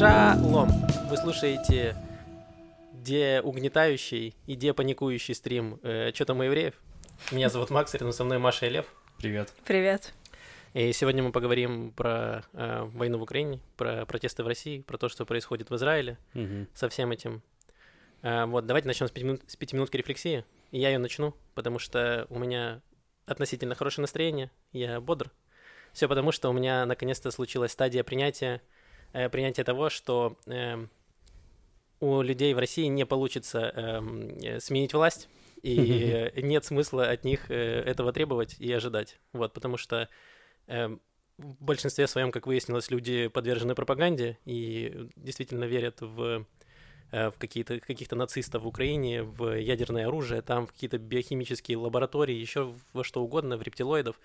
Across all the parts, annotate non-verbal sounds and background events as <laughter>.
Шалом! Вы слушаете деугнетающий и депаникующий стрим э, «Чё там у евреев?». Меня зовут Макс, рядом со мной Маша и Лев. Привет. Привет. И сегодня мы поговорим про э, войну в Украине, про протесты в России, про то, что происходит в Израиле Мгм. со всем этим. Э, вот, давайте начнем с, пяти минут, с пятиминутки рефлексии. И я ее начну, потому что у меня относительно хорошее настроение, я бодр. Все потому, что у меня наконец-то случилась стадия принятия, э, принятия того, что эм, у людей в России не получится эм, э, сменить власть, и э, <laughs> нет смысла от них э, этого требовать и ожидать. Вот, потому что эм, в большинстве своем, как выяснилось, люди подвержены пропаганде и действительно верят в э, в какие-то каких-то нацистов в Украине, в ядерное оружие, там в какие-то биохимические лаборатории, еще во что угодно, в рептилоидов,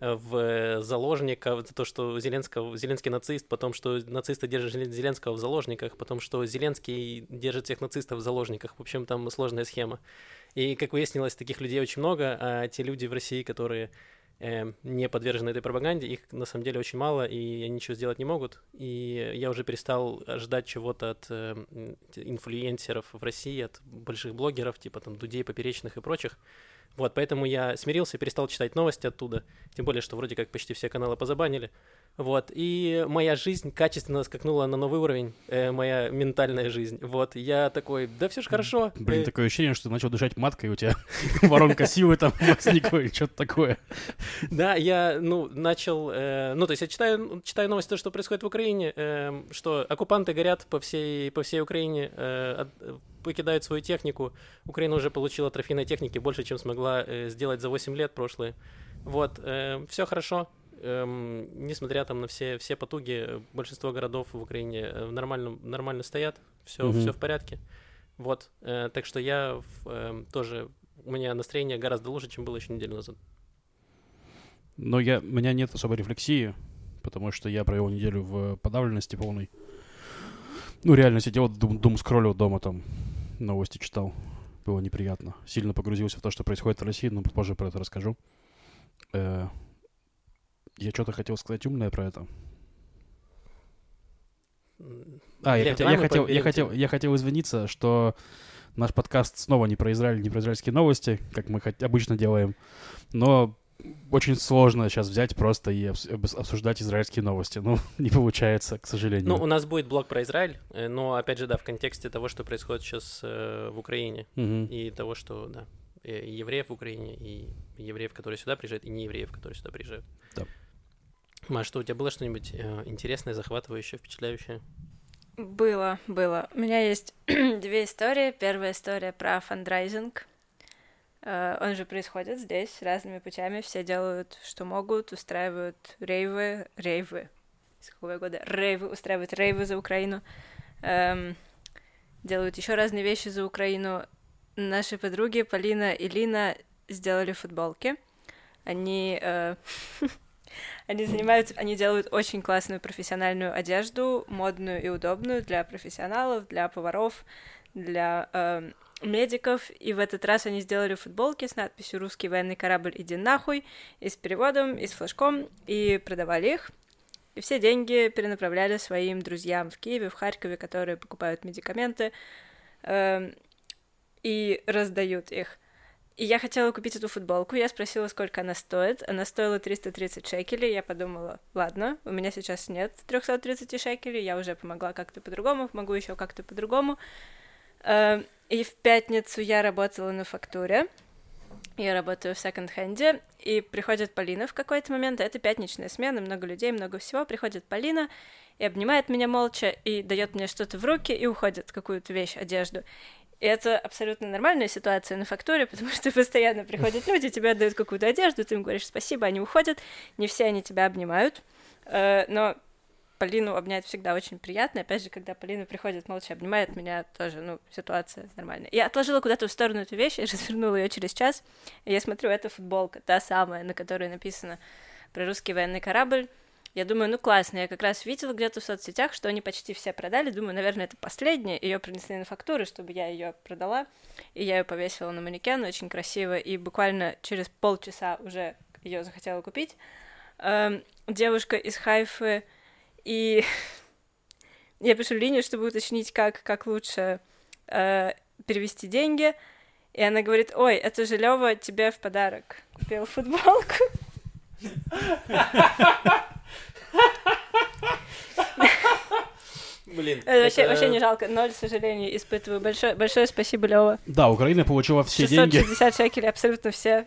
э, в заложников, то, что Зеленского, Зеленский нацист, потом, что нацисты держат Зелен- Зеленского в заложниках, потом, что Зеленский держит всех нацистов в заложниках. В общем, там сложная схема. И, как выяснилось, таких людей очень много, а те люди в России, которые э, не подвержены этой пропаганде, их на самом деле очень мало, и они ничего сделать не могут. И я уже перестал ждать чего-то от э, инфлюенсеров в России, от больших блогеров, типа там Дудей, Поперечных и прочих. Вот, поэтому я смирился, перестал читать новости оттуда, тем более, что вроде как почти все каналы позабанили. Вот, и моя жизнь качественно скакнула на новый уровень, э, моя ментальная жизнь. Вот, я такой, да все же хорошо. Блин, э, такое ощущение, что ты начал дышать маткой, у тебя <laughs> воронка силы там <laughs> возникла, или что-то такое. Да, я, ну, начал, э, ну, то есть я читаю, читаю новости, то, что происходит в Украине, эм, что оккупанты горят по всей, по всей Украине, э, покидают свою технику. Украина уже получила трофейной техники больше, чем смогла э, сделать за 8 лет прошлые. Вот, все хорошо. Эм, несмотря там на все, все потуги, э, большинство городов в Украине э, нормально, нормально стоят, все, Мгм. все в порядке. Вот, э, так что я в, эм, тоже, у меня настроение гораздо лучше, чем было еще неделю назад. Но я, у меня нет особой рефлексии, потому что я провел неделю в подавленности полной. Ну, реально сидел, дум, дум скроллил дома там, новости читал. Было неприятно. Сильно погрузился в то, что происходит в России, но позже про это расскажу. Э, я что-то хотел сказать умное про это. А, я Лев, хотел, я, хотел, я, хотел, я хотел извиниться, что наш подкаст снова не про Израиль, не про израильские новости, как мы обычно делаем. Но очень сложно сейчас взять просто и обс- обс- обсуждать израильские новости. Ну, <laughs> не получается, к сожалению. Ну, у нас будет блог про Израиль, э, но, опять же, да, в контексте того, что происходит сейчас э, в Украине, Мгм. и того, что, да, и евреев в Украине, и евреев, которые сюда приезжают, и не евреев, которые сюда приезжают. Да. Маш, что у тебя было что-нибудь э, интересное, захватывающее, впечатляющее? Было, было. У меня есть <clears throat> две истории. Первая история про фандрайзинг. Э, Он же происходит здесь разными путями. Все делают, что могут, устраивают рейвы, рейвы. Из какого года? Рейвы, устраивают рейвы за Украину. Эм, делают еще разные вещи за Украину. Наши подруги Полина и Лина сделали футболки. Они э, <laughs> Они занимаются, они делают очень классную профессиональную одежду, модную и удобную для профессионалов, для поваров, для эм, медиков. И в этот раз они сделали футболки с надписью «Русский военный корабль, иди нахуй», и с переводом, и с флажком, и продавали их. И все деньги перенаправляли своим друзьям в Киеве, в Харькове, которые покупают медикаменты эм, и раздают их. И я хотела купить эту футболку, я спросила, сколько она стоит. Она стоила 330 шекелей, я подумала, ладно, у меня сейчас нет 330 шекелей, я уже помогла как-то по-другому, могу еще как-то по-другому. Э, И в пятницу я работала на фактуре, я работаю в секонд-хенде, и приходит Полина в какой-то момент, это пятничная смена, много людей, много всего, приходит Полина и обнимает меня молча, и дает мне что-то в руки, и уходит, какую-то вещь, одежду. И это абсолютно нормальная ситуация на фактуре, <laughs> потому что постоянно приходят люди, тебе отдают какую-то одежду, ты им говоришь спасибо, они уходят, не все они тебя обнимают, э, но Полину обнять всегда очень приятно. Опять же, когда Полина приходит, молча обнимает меня, тоже, ну, ситуация нормальная. Я отложила куда-то в сторону эту вещь и <laughs> развернула ее через час. И я смотрю, это футболка, та самая, на которой написано про русский военный корабль. Я думаю, ну классно, я как раз видела где-то в соцсетях, что они почти все продали. Думаю, наверное, это последняя. Ее принесли на фактуры, чтобы я ее продала. И я ее повесила на манекен, очень красиво. И буквально через полчаса уже ее захотела купить. Эм, девушка из Хайфы и <laughs> я пишу Лине, чтобы уточнить, как, как лучше э, перевести деньги. И она говорит, ой, это же Лёва тебе в подарок купил футболку. Блин. Это вообще, вообще не жалко, ноль сожалений испытываю. Большое, большое спасибо, Лёва. Да, Украина получила все деньги. 660 шекелей, абсолютно все.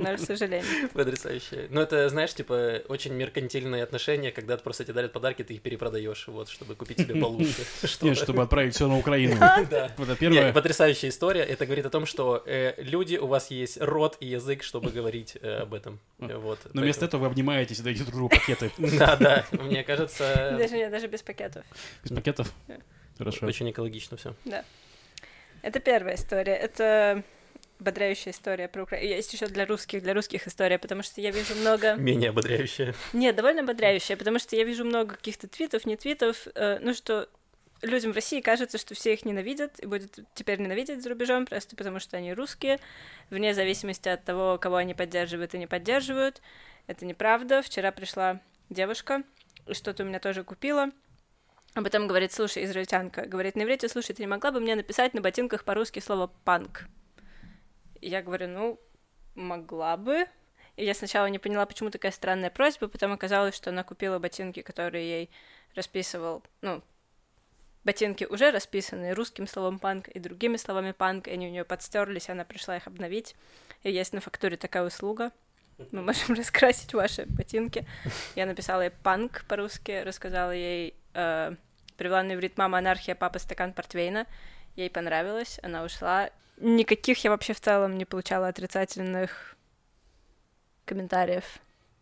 Ноль сожалений. <laughs> Потрясающе. Ну, это, знаешь, типа, очень меркантильные отношения, когда просто тебе дарят подарки, ты их перепродаешь, вот, чтобы купить себе <laughs> получше. Нет, чтобы <laughs> отправить все на Украину. Да. Это первое. Потрясающая история. Это говорит о том, что э, люди, у вас есть рот и язык, чтобы говорить э, об этом. Э, Вот. Но вместо этого вы обнимаетесь и даете друг другу пакеты. Да, да. Мне кажется, Даже, нет, даже без пакетов. Без пакетов? Да. Хорошо. очень экологично все. Это первая история. Это бодряющая история про Украину. Есть еще для русских, для русских история, потому что я вижу много... <laughs> Менее ободряющая. Нет, довольно бодряющая, потому что я вижу много каких-то твитов, не твитов, э, ну что людям в России кажется, что все их ненавидят и будут теперь ненавидеть за рубежом, просто потому что они русские, вне зависимости от того, кого они поддерживают и не поддерживают. Это неправда. Вчера пришла девушка, и что-то у меня тоже купила, а потом говорит, слушай, израильтянка, говорит, на иврите, слушай, ты не могла бы мне написать на ботинках по-русски слово «панк»? И я говорю, ну, могла бы. И я сначала не поняла, почему такая странная просьба, потом оказалось, что она купила ботинки, которые ей расписывал, ну, ботинки уже расписанные русским словом панк и другими словами панк, и они у нее подстерлись, она пришла их обновить. И есть на фактуре такая услуга. Мы можем <laughs> раскрасить ваши ботинки. Я написала ей панк по-русски, рассказала ей, э, привела на иврит «Мама, анархия, папа, стакан портвейна». Ей понравилось, она ушла. Никаких я вообще в целом не получала отрицательных комментариев.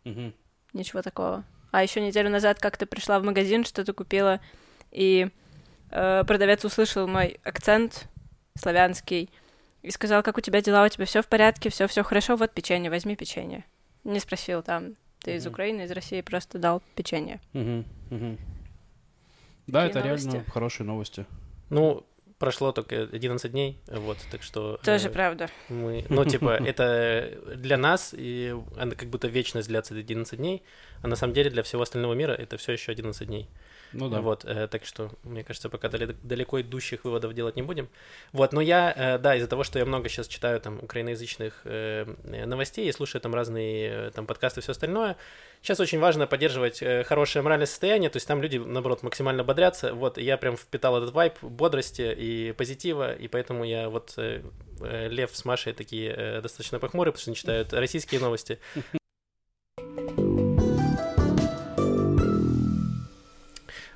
Мгм. Ничего такого. А еще неделю назад как-то пришла в магазин, что-то купила, и э, продавец услышал мой акцент славянский и сказал, как у тебя дела, у тебя все в порядке, все все хорошо, вот печенье, возьми печенье. Не спросил там, ты из Мгм. Украины, из России, просто дал печенье. Мгм. Да, это реально новости. хорошие новости. Ну, прошло только 11 дней, вот, так что... Тоже э, правда. Мы, ну, типа, <laughs> это для нас, и она как будто вечность длится 11 дней, а на самом деле для всего остального мира это все еще 11 дней. Ну да. Вот, э, так что, мне кажется, пока далеко идущих выводов делать не будем. Вот, но я, э, да, из-за того, что я много сейчас читаю там украиноязычных э, э, новостей и слушаю там разные э, там подкасты и все остальное, сейчас очень важно поддерживать э, хорошее моральное состояние, то есть там люди, наоборот, максимально бодрятся. Вот, я прям впитал этот вайб бодрости и позитива, и поэтому я вот э, э, Лев с Машей такие э, достаточно похмурые, потому что они читают российские новости.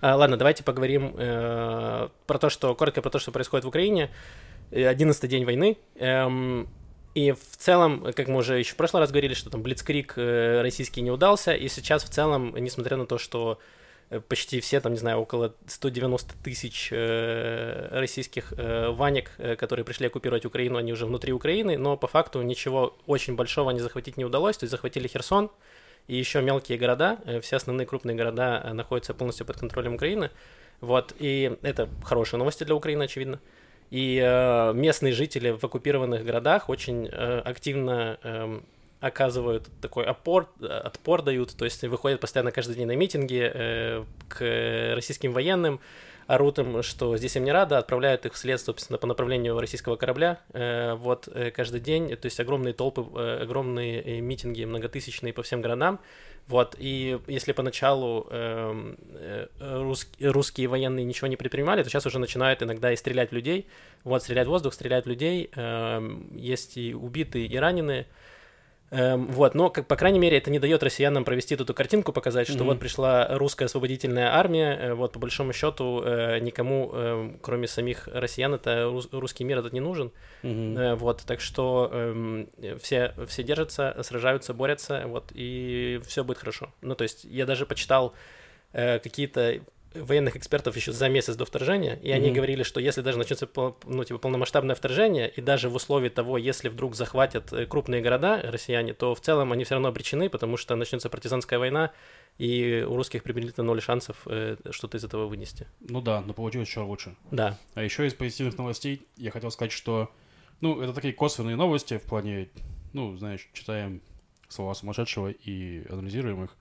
Ладно, давайте поговорим э, про то, что коротко про то, что происходит в Украине. Э, 11 день войны. Эм, и в целом, как мы уже еще в прошлый раз говорили, что там Блицкрик э, российский не удался, и сейчас в целом, несмотря на то, что э, почти все, там, не знаю, около 190 тысяч э, российских э, ванек, э, которые пришли оккупировать Украину, они уже внутри Украины, но по факту ничего очень большого они захватить не удалось, то есть захватили Херсон, и еще мелкие города, э, все основные крупные города э, находятся полностью под контролем Украины. Вот, и это хорошие новости для Украины, очевидно. И э, местные жители в оккупированных городах очень э, активно эм, оказывают такой опор, э, отпор дают, то есть выходят постоянно каждый день на митинги э, к российским военным, орут им, что здесь им не рада, отправляют их вслед, собственно, по направлению российского корабля, э, вот, э, каждый день, то есть огромные толпы, э, огромные митинги, многотысячные по всем городам, вот, и если поначалу эм, э, рус- русские военные ничего не предпринимали, то сейчас уже начинают иногда и стрелять людей, вот, стрелять в воздух, стрелять людей, эм, есть и убитые, и раненые, Эм, вот, но, как, по крайней мере, это не дает россиянам провести эту картинку, показать, что Мгм. вот пришла русская освободительная армия, э, вот, по большому счету, э, никому, э, кроме самих россиян, это рус- русский мир этот не нужен, Мгм. Э, вот, так что эм, все, все держатся, сражаются, борются, вот, и все будет хорошо. Ну, то есть, я даже почитал э, какие-то военных экспертов еще за месяц до вторжения, и они Мгм. говорили, что если даже начнется ну, типа, полномасштабное вторжение, и даже в условии того, если вдруг захватят э, крупные города россияне, то в целом они все равно обречены, потому что начнется партизанская война, и у русских приблизительно ноль шансов э, что-то из этого вынести. Ну да, но получилось еще лучше. Да. А еще из позитивных новостей я хотел сказать, что, ну, это такие косвенные новости в плане, ну, знаешь, читаем слова сумасшедшего и анализируем их.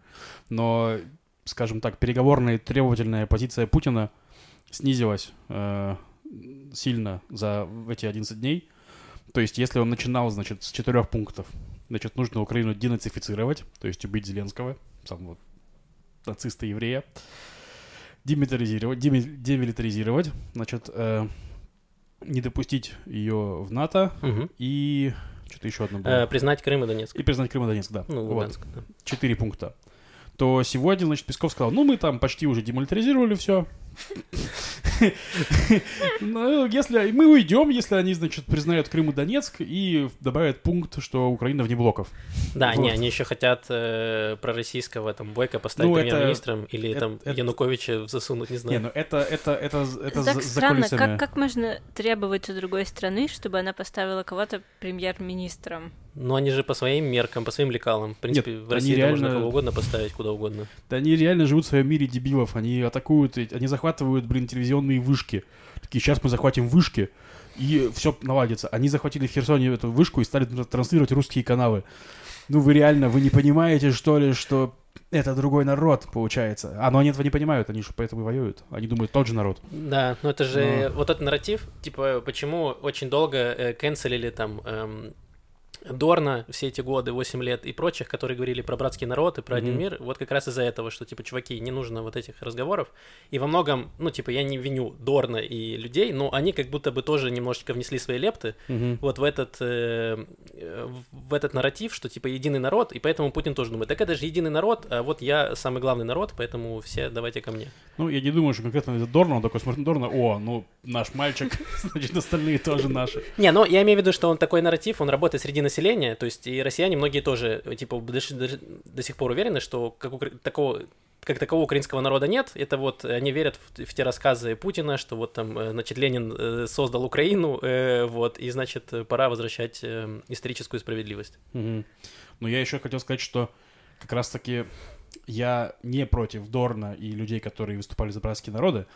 Но, скажем так, переговорная и требовательная позиция Путина снизилась э, сильно за эти 11 дней. То есть, если он начинал, значит, с четырех пунктов, значит, нужно Украину денацифицировать, то есть убить Зеленского, сам вот нациста еврея, демилитаризировать, деми, демилитаризировать, значит, э, не допустить ее в НАТО Мгм. и что-то еще одно было. Э, признать Крым и Донецк. И признать Крым и Донецк, да. Ну, Вот. Луганск, да. Четыре пункта. То сегодня, значит, Песков сказал, ну, мы там почти уже демилитаризировали все. Ну, если мы уйдем, если они, значит, признают Крым и Донецк и добавят пункт, что Украина вне блоков. Да, не, они еще хотят э, пророссийского там Бойко поставить Ну, это- премьер-министром или это- там это- Януковича засунуть, не Не, знаю. ну это, это, это, это так странно, как, как можно требовать у другой страны, чтобы она поставила кого-то премьер-министром? Но они же по своим меркам, по своим лекалам. В принципе, Нет, в России можно реально- кого угодно поставить, куда угодно. Да они реально живут в своем мире дебилов. Они атакуют, они захватывают, блин, телевизионные вышки. Такие, сейчас мы захватим вышки, и все наладится. Они захватили в Херсоне эту вышку и стали тр- транслировать русские каналы. Ну вы реально, вы не понимаете, что ли, что это другой народ, получается. А, но они этого не понимают, они же поэтому и воюют. Они думают, тот же народ. Да, но это же Но- вот этот нарратив, типа, почему очень долго э, канцелили там эм, Дорна все эти годы, 8 лет и прочих, которые говорили про братский народ и про один Мгм. мир, вот как раз из-за этого, что, типа, чуваки, не нужно вот этих разговоров. И во многом, ну, типа, я не виню Дорна и людей, но они как будто бы тоже немножечко внесли свои лепты вот в этот, э, в этот нарратив, что, типа, единый народ, и поэтому Путин тоже думает, так это же единый народ, а вот я самый главный народ, поэтому все давайте ко мне. Ну, я не думаю, что конкретно это Дорна, он такой смотрит на Дорна, о, ну, наш мальчик, <laughs> значит, остальные тоже наши. Не, ну я имею в виду, что он такой нарратив, он работает среди населения, то есть и россияне многие тоже, э, типа, до, до- до сих пор уверены, что как укра- такого как такового украинского народа нет, это вот они верят в, в те рассказы Путина, что вот там, э, значит, Ленин э, создал Украину, э, вот, и, значит, пора возвращать э, историческую справедливость. Мгм. Но я еще хотел сказать, что как раз-таки я не против Дорна и людей, которые выступали за братские народы,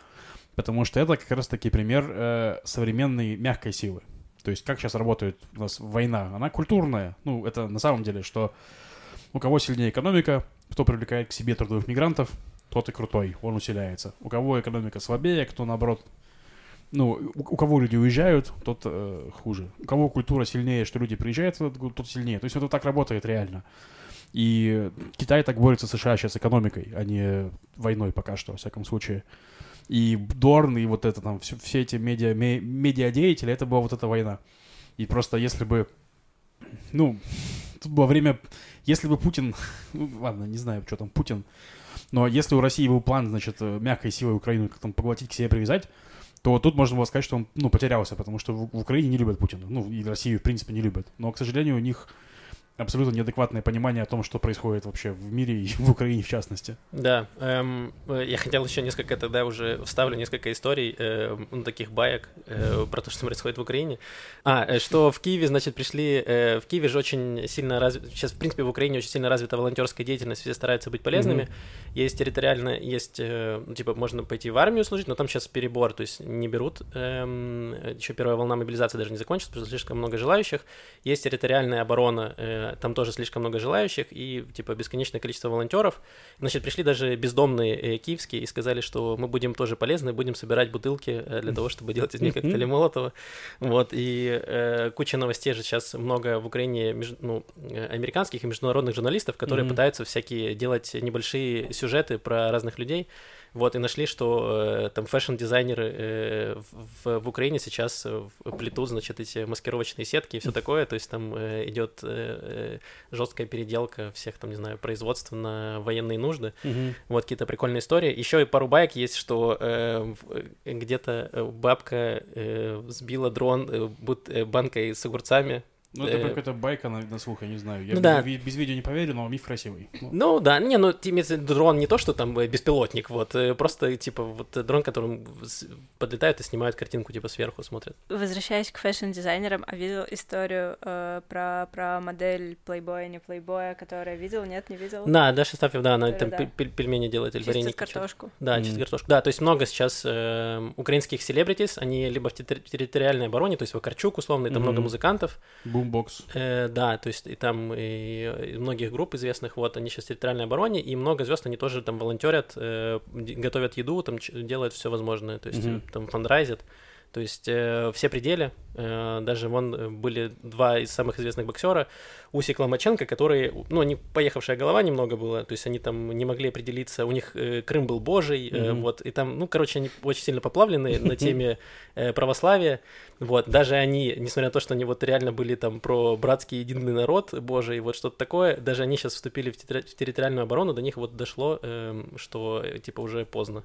потому что это как раз-таки пример э, современной мягкой силы. То есть как сейчас работает у нас война? Она культурная. Ну, это на самом деле, что у кого сильнее экономика, кто привлекает к себе трудовых мигрантов, тот и крутой, он усиляется. У кого экономика слабее, кто наоборот ну, у, у кого люди уезжают, тот э, хуже. У кого культура сильнее, что люди приезжают, тот, сильнее. То есть это так работает реально. И Китай так борется с США сейчас экономикой, а не войной пока что, во всяком случае. И Дорн, и вот это там, все, все эти медиа, ме- медиадеятели, это была вот эта война. И просто если бы, ну, тут было время, если бы Путин, <laughs> ну, ладно, не знаю, что там Путин, но если у России был план, значит, э, мягкой силой Украину как там поглотить, к себе привязать, то тут можно было сказать, что он, ну, потерялся, потому что в, в Украине не любят Путина, ну, и Россию, в принципе, не любят. Но, к сожалению, у них абсолютно неадекватное понимание о том, что происходит вообще в мире и в Украине в частности. Да, эм, э, я хотел еще несколько тогда уже вставлю несколько историй, эм, ну, таких баек э, про то, что происходит в Украине. А, э, что в Киеве, значит, пришли, э, в Киеве же очень сильно развита, сейчас, в принципе, в Украине очень сильно развита волонтерская деятельность, все стараются быть полезными. Мгм. Есть территориально, есть, э, ну, типа, можно пойти в армию служить, но там сейчас перебор, то есть не берут. Эм, еще первая волна мобилизации даже не закончилась, потому что слишком много желающих. Есть территориальная оборона, э, там тоже слишком много желающих, и, типа, бесконечное количество волонтеров. Значит, пришли даже бездомные э, киевские и сказали, что мы будем тоже полезны, будем собирать бутылки э, для того, чтобы делать из них коктейли Молотова. Вот, и э, куча новостей же сейчас много в Украине ну, э, американских и международных журналистов, которые Мгм. пытаются всякие делать небольшие сюжеты про разных людей. Вот, и нашли, что э, там фэшн-дизайнеры э, в, в- Украине сейчас э, плетут, значит, эти маскировочные сетки и все такое. То есть там идет жесткая переделка всех, там, не знаю, производств на военные нужды. Вот какие-то прикольные истории. Еще и пару баек есть, что где-то бабка сбила дрон банкой с огурцами. Ну, это Э, какая-то байка на, на слух, я не знаю. Я Ну без, да. без видео не поверю, но миф красивый. Ну, Ну да, не, ну имеется дрон не то, что там э, беспилотник, вот, э, просто типа вот дрон, которым подлетают и снимают картинку типа сверху, смотрят. Возвращаясь к фэшн-дизайнерам, а видел историю э, про, про модель плейбоя, не плейбоя, которая видел, нет, не видел? Да, Даша Астафьева, да, она там пель- пельмени делает или Чистит вареники. картошку. Да, Мгм. чистит картошку. Да, то есть много сейчас э, украинских селебритис, они либо в терри- территориальной обороне, то есть Вакарчук условно, и там Мгм. много музыкантов, Boombox. Э, да, то есть и там и, и многих групп известных, вот, они сейчас в территориальной обороне, и много звезд, они тоже там волонтерят, э, готовят еду, там делают все возможное, то есть э, там фандрайзят. То есть э, все пределы, э, даже вон э, были два из самых известных боксера, Усик Ломаченко, которые, ну, они поехавшая голова немного была, то есть они там не могли определиться, у них э, Крым был божий, э, Мгм. вот, и там, ну, короче, они очень сильно поплавлены на теме э, православия, вот, даже они, несмотря на то, что они вот реально были там про братский единый народ божий, вот что-то такое, даже они сейчас вступили в, терри- в территориальную оборону, до них вот дошло, эм, что, э, типа, уже поздно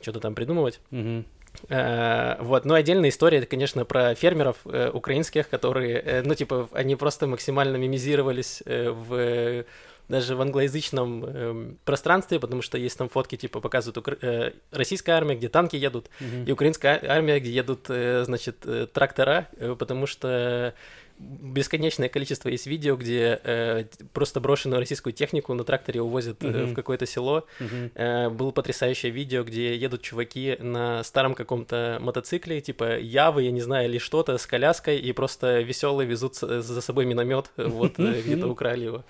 что-то там придумывать. Мгм. Э, Вот, ну, отдельная история, это, конечно, про фермеров э, украинских, которые, э, ну, типа, они просто максимально мимизировались э, в э, даже в англоязычном эм, пространстве, потому что есть там фотки, типа, показывают укра- э, российская армия, где танки едут, Мгм. и украинская армия, где едут, э, значит, э, трактора, э, потому что бесконечное количество есть видео, где э, просто брошенную российскую технику на тракторе увозят э, Мгм. в какое-то село, Мгм. Э, было потрясающее видео, где едут чуваки на старом каком-то мотоцикле, типа Явы, я не знаю, или что-то, с коляской, и просто веселые везут за собой миномет, вот э, где-то украли его.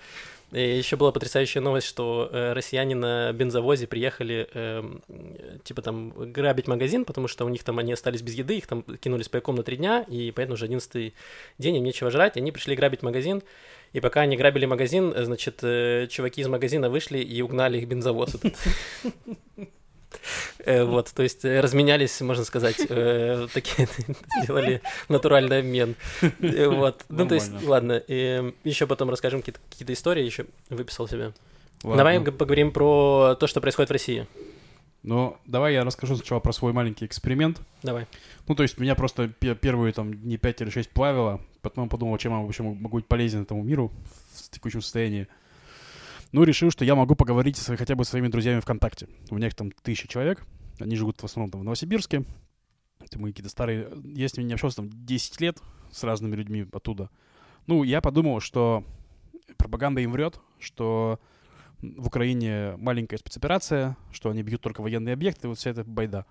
И еще была потрясающая новость, что э, россияне на бензовозе приехали, э, типа там, грабить магазин, потому что у них там они остались без еды, их там кинули спайком на три дня, и поэтому уже одиннадцатый день, им нечего жрать, и они пришли грабить магазин, и пока они грабили магазин, э, значит, э, чуваки из магазина вышли и угнали их бензовоз <laughs> Вот, то есть э, разменялись, можно сказать, э, <laughs> такие <laughs> сделали натуральный обмен. Э, Вот, ну то есть, ладно, еще потом расскажем какие-то истории, еще выписал себе. Давай поговорим про то, что происходит в России. Ну, давай я расскажу сначала про свой маленький эксперимент. Давай. Ну, то есть меня просто пе- первые там не 5 или 6 плавило, потом подумал, чем я вообще могу быть полезен этому миру в текущем состоянии. Ну, решил, что я могу поговорить со, хотя бы со своими друзьями ВКонтакте. У меня их там тысяча человек, они живут в основном там в Новосибирске. Это мы какие-то старые... Я с ними не общался там 10 лет с разными людьми оттуда. Ну, я подумал, что пропаганда им врет, что в Украине маленькая спецоперация, что они бьют только военные объекты, вот вся эта байда.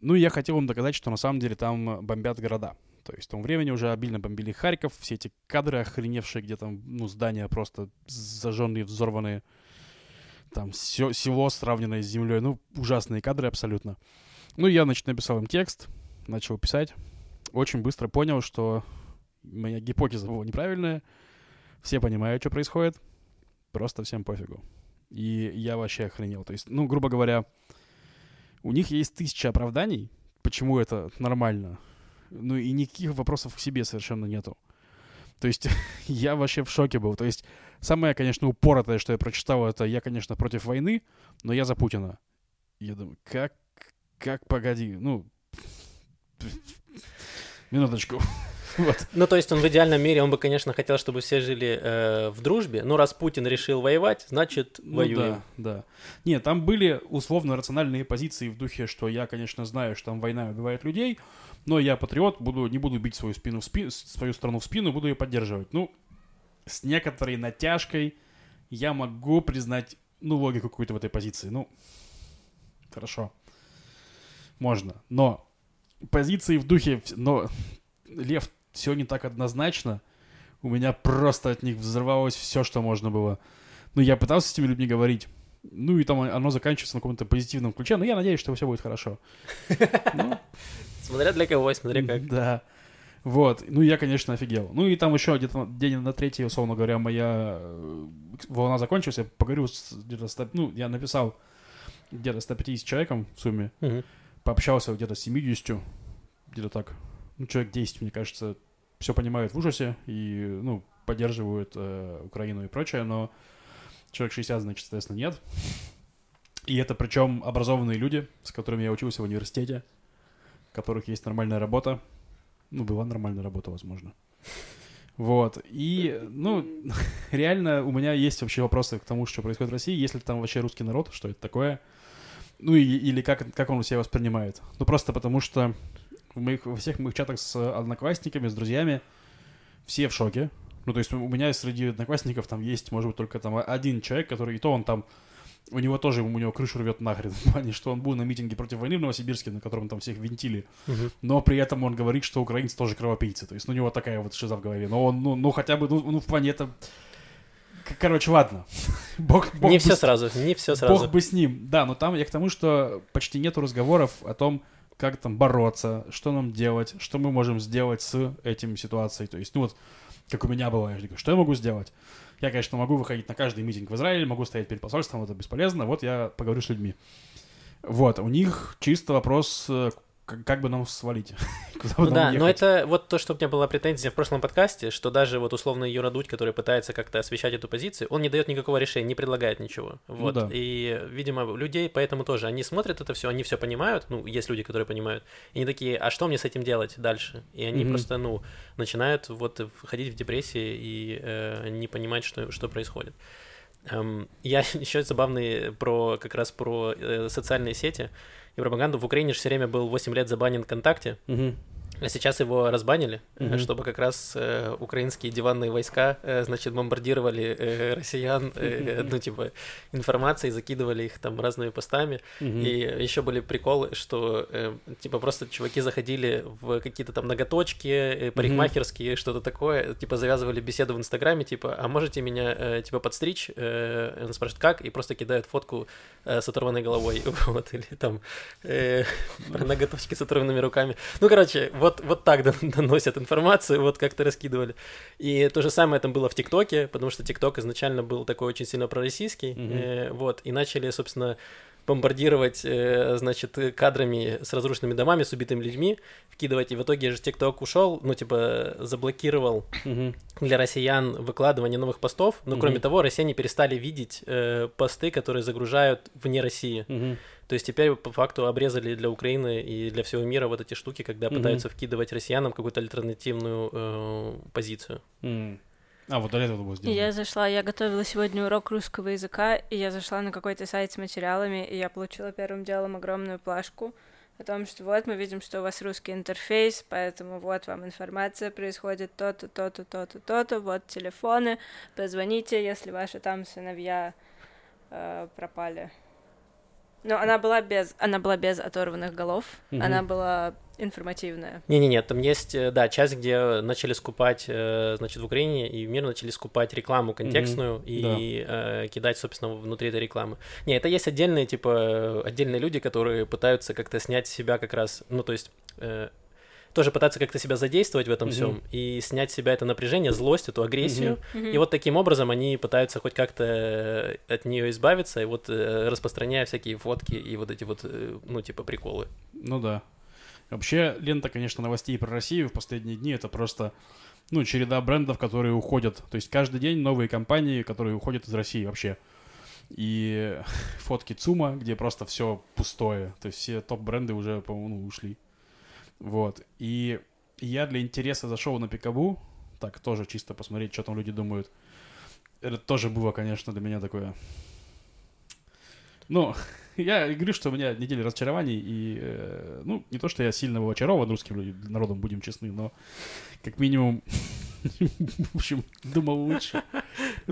Ну, и я хотел им доказать, что на самом деле там бомбят города. То есть в том времени уже обильно бомбили Харьков, все эти кадры охреневшие, где там, ну, здания просто зажженные, взорванные. Там сё- село, сравненное с землей. Ну, ужасные кадры абсолютно. Ну, я, значит, написал им текст, начал писать. Очень быстро понял, что моя гипотеза была неправильная. Все понимают, что происходит. Просто всем пофигу. И я вообще охренел. То есть, ну, грубо говоря, у них есть тысяча оправданий, почему это нормально. Ну и никаких вопросов к себе совершенно нету. То есть <laughs> я вообще в шоке был. То есть самое, конечно, упоротое, что я прочитал, это я, конечно, против войны, но я за Путина. Я думаю, как, как, погоди, ну, <laughs> минуточку. <laughs> Вот. Ну, то есть он в идеальном мире, он бы, конечно, хотел, чтобы все жили э, в дружбе, но раз Путин решил воевать, значит, Ну воюем. да, да. Нет, там были условно рациональные позиции в духе, что я, конечно, знаю, что там война убивает людей, но я патриот, буду, не буду бить свою, спину в спи- свою страну в спину, буду ее поддерживать. Ну, с некоторой натяжкой я могу признать, ну, логику какую-то в этой позиции. Ну, хорошо. Можно. Но позиции в духе, но, Лев, все не так однозначно. У меня просто от них взорвалось все, что можно было. Ну, я пытался с этими людьми говорить. Ну, и там оно заканчивается на каком-то позитивном ключе. Но я надеюсь, что все будет хорошо. <laughs> Смотря для кого, смотря как. да. Вот. Ну, я, конечно, офигел. Ну, и там еще где-то день на третий, условно говоря, моя э, волна закончилась. Я поговорил с где-то... 100 Ну, я написал где-то 150 человеком в сумме. Мгм. Пообщался где-то с 70. Где-то так. Ну, человек 10, мне кажется, все понимают в ужасе и, ну, поддерживают э, Украину и прочее, но человек 60, значит, соответственно, нет. И это причем образованные люди, с которыми я учился в университете, которых есть нормальная работа. Ну, была нормальная работа, возможно. Вот. И, ну, <laughs> реально у меня есть вообще вопросы к тому, что происходит в России. Есть ли там вообще русский народ, что это такое? Ну, и, или как, как он себя воспринимает. Ну, просто потому что в моих, во всех моих чатах с одноклассниками, с друзьями все в шоке. Ну, то есть у меня среди одноклассников там есть, может быть, только там один человек, который, и то он там у него тоже, у него крышу рвет нахрен, в плане, что он был на митинге против войны в Новосибирске, на котором там всех винтили, Мгм. но при этом он говорит, что украинцы тоже кровопийцы, то есть ну, у него такая вот шиза в голове, но он, ну, ну хотя бы, ну, ну, в плане это... Короче, ладно. <laughs> Бог, бог Не бы все с- сразу, не все сразу. Бог бы с ним. Да, но там я к тому, что почти нету разговоров о том, как там бороться, что нам делать, что мы можем сделать с этим ситуацией. То есть, ну вот, как у меня было, я говорю, что я могу сделать? Я, конечно, могу выходить на каждый митинг в Израиле, могу стоять перед посольством, это бесполезно. Вот я поговорю с людьми. Вот, у них чисто вопрос, э, к- как бы нам свалить. <laughs> Куда Ну да, но ехать. это вот то, что у меня была претензия в прошлом подкасте, что даже вот условно Юра Дудь, который пытается как-то освещать эту позицию, он не дает никакого решения, не предлагает ничего. Вот. да. И, видимо, людей поэтому тоже, они смотрят это все, они все понимают, ну, есть люди, которые понимают, и они такие, а что мне с этим делать дальше? И они Мгм. просто, ну, начинают вот входить в депрессии и э, не понимать, что, что происходит. Эм, я <laughs> еще забавный про как раз про э, социальные сети и пропаганду. В Украине же все время был 8 лет забанен ВКонтакте, Мгм. А сейчас его разбанили, Мгм. чтобы как раз э, украинские диванные войска, э, значит, бомбардировали э, россиян, э, ну, типа, информацией, закидывали их там разными постами. Мгм. И еще были приколы, что, э, типа, просто чуваки заходили в какие-то там ноготочки, э, парикмахерские, что-то такое, типа, завязывали беседу в Инстаграме, типа, а можете меня, э, типа, подстричь? Э, Он спрашивает, как? И просто кидают фотку э, с оторванной головой, <laughs> вот, или там э, про ноготочки с оторванными руками. Ну, короче, вот, вот так дон- <laughs> доносят информацию, вот как-то раскидывали. И то же самое там было в ТикТоке, потому что ТикТок изначально был такой очень сильно пророссийский, Мгм. э, вот, и начали, собственно, бомбардировать, э, значит, кадрами с разрушенными домами, с убитыми людьми, вкидывать, и в итоге же ТикТок ушел, ну, типа, заблокировал для россиян выкладывание новых постов, но, кроме того, россияне перестали видеть э, посты, которые загружают вне России. То есть теперь по факту обрезали для Украины и для всего мира вот эти штуки, когда пытаются вкидывать россиянам какую-то альтернативную э, позицию. А, вот для этого было сделано. я зашла, я готовила сегодня урок русского языка, и я зашла на какой-то сайт с материалами, и я получила первым делом огромную плашку о том, что вот мы видим, что у вас русский интерфейс, поэтому вот вам информация происходит то-то, то-то, то-то, то-то, вот телефоны, позвоните, если ваши там сыновья э, пропали. Но она была без, она была без оторванных голов, Мгм. она была информативная. Не-не-не, там есть, э, да, часть, где начали скупать, э, значит, в Украине и в мире начали скупать рекламу контекстную и э, кидать, собственно, внутри этой рекламы. Не, это есть отдельные, типа, отдельные люди, которые пытаются как-то снять себя как раз, ну, то есть... э, тоже пытаются как-то себя задействовать в этом Мгм. всем и снять с себя это напряжение, злость, эту агрессию. Мгм. И вот таким образом они пытаются хоть как-то э, от нее избавиться, и вот э, распространяя всякие фотки и вот эти вот, э, ну, типа, приколы. Ну да. Вообще, лента, конечно, новостей про Россию в последние дни это просто, ну, череда брендов, которые уходят. То есть каждый день новые компании, которые уходят из России вообще. И <laughs> фотки ЦУМа, где просто все пустое. То есть все топ-бренды уже, по-моему, ушли. Вот. И я для интереса зашел на Пикабу, так тоже чисто посмотреть, что там люди думают. Это тоже было, конечно, для меня такое... Ну, <laughs> я говорю, что у меня неделя разочарований, и, э, ну, не то, что я сильно был очарован русским народом, будем честны, но как минимум, <laughs> в общем, думал лучше.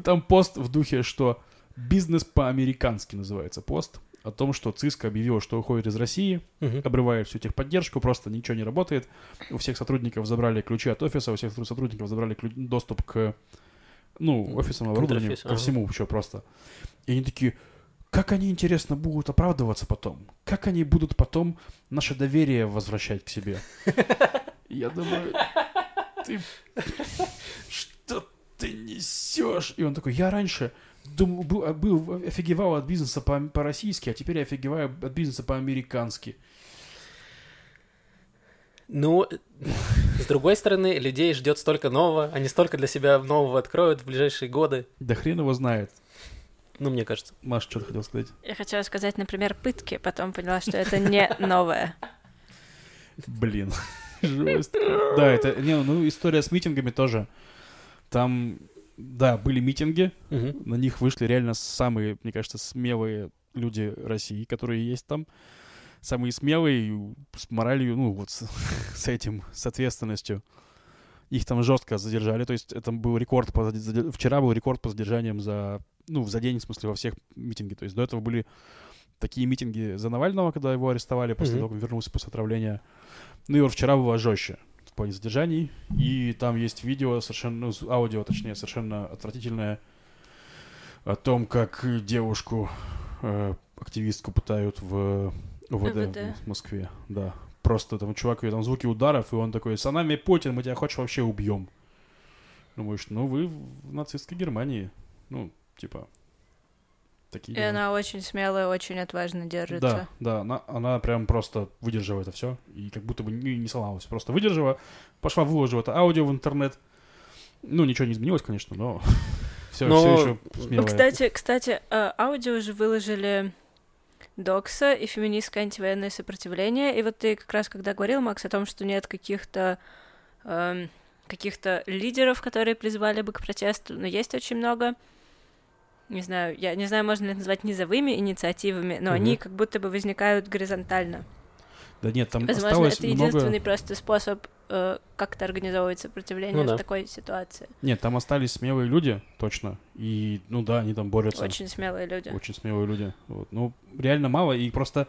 Там пост в духе, что бизнес по-американски называется пост, о том, что ЦИСК объявила, что уходит из России, обрывает всю техподдержку, просто ничего не работает. У всех сотрудников забрали ключи от офиса, у всех сотрудников забрали ключ- доступ к, ну, офисам, оборудованию, ко ага. всему еще просто. И они такие, как они, интересно, будут оправдываться потом? Как они будут потом наше доверие возвращать к себе? Я думаю, ты... Что ты несешь? И он такой, я раньше думал, был, а, был- офигевал от бизнеса по- по-российски, а теперь я офигеваю от бизнеса по-американски. Ну, с другой стороны, людей ждет столько нового, они столько для себя нового откроют в ближайшие годы, Да хрен его знает. Ну, мне кажется. Маша, что ты хотел сказать? Я хотела сказать, например, пытки, потом поняла, что это не новое. Блин, <laughs> жестко. Да, это, не, ну, история с митингами тоже. Там, да, были митинги, на них вышли реально самые, мне кажется, смелые люди России, которые есть там. Самые смелые, с моралью, ну, вот с, <laughs> с этим, с ответственностью. Их там жестко задержали, то есть это был рекорд, по, вчера был рекорд по задержаниям за ну, за день, в смысле, во всех митинге. То есть до этого были такие митинги за Навального, когда его арестовали после Мгм. того, как он вернулся после отравления. Ну и вот вчера было жестче в плане задержаний. И там есть видео совершенно, ну, аудио, точнее, совершенно отвратительное о том, как девушку, э, активистку пытают в УВД, УВД. в Москве. Да. Просто там чувак, там звуки ударов, и он такой, с нами Путин, мы тебя хочешь вообще убьем. Думаешь, ну вы в нацистской Германии. Ну, типа, такие И дела. она очень смелая, очень отважно Да, держится. да, она, она прям просто выдержала это все и как будто бы не, не сломалась. Просто выдержала, пошла, выложила это аудио в интернет. Ну, ничего не изменилось, конечно, но <laughs> все, Но- еще Ну, смелая. кстати, кстати, э, аудио уже выложили Докса и феминистское антивоенное сопротивление. И вот ты как раз когда говорил, Макс, о том, что нет каких-то эм, каких-то лидеров, которые призвали бы к протесту, но есть очень много. Не знаю, я не знаю, можно ли это назвать низовыми инициативами, но они Мгм. как будто бы возникают горизонтально. Да нет, там Возможно, осталось это много... единственный просто способ э, как-то организовывать сопротивление Ну да. в такой ситуации. Нет, там остались смелые люди, точно. И, ну да, они там борются. Очень смелые люди. Очень смелые люди. Вот. Ну, реально мало. И просто,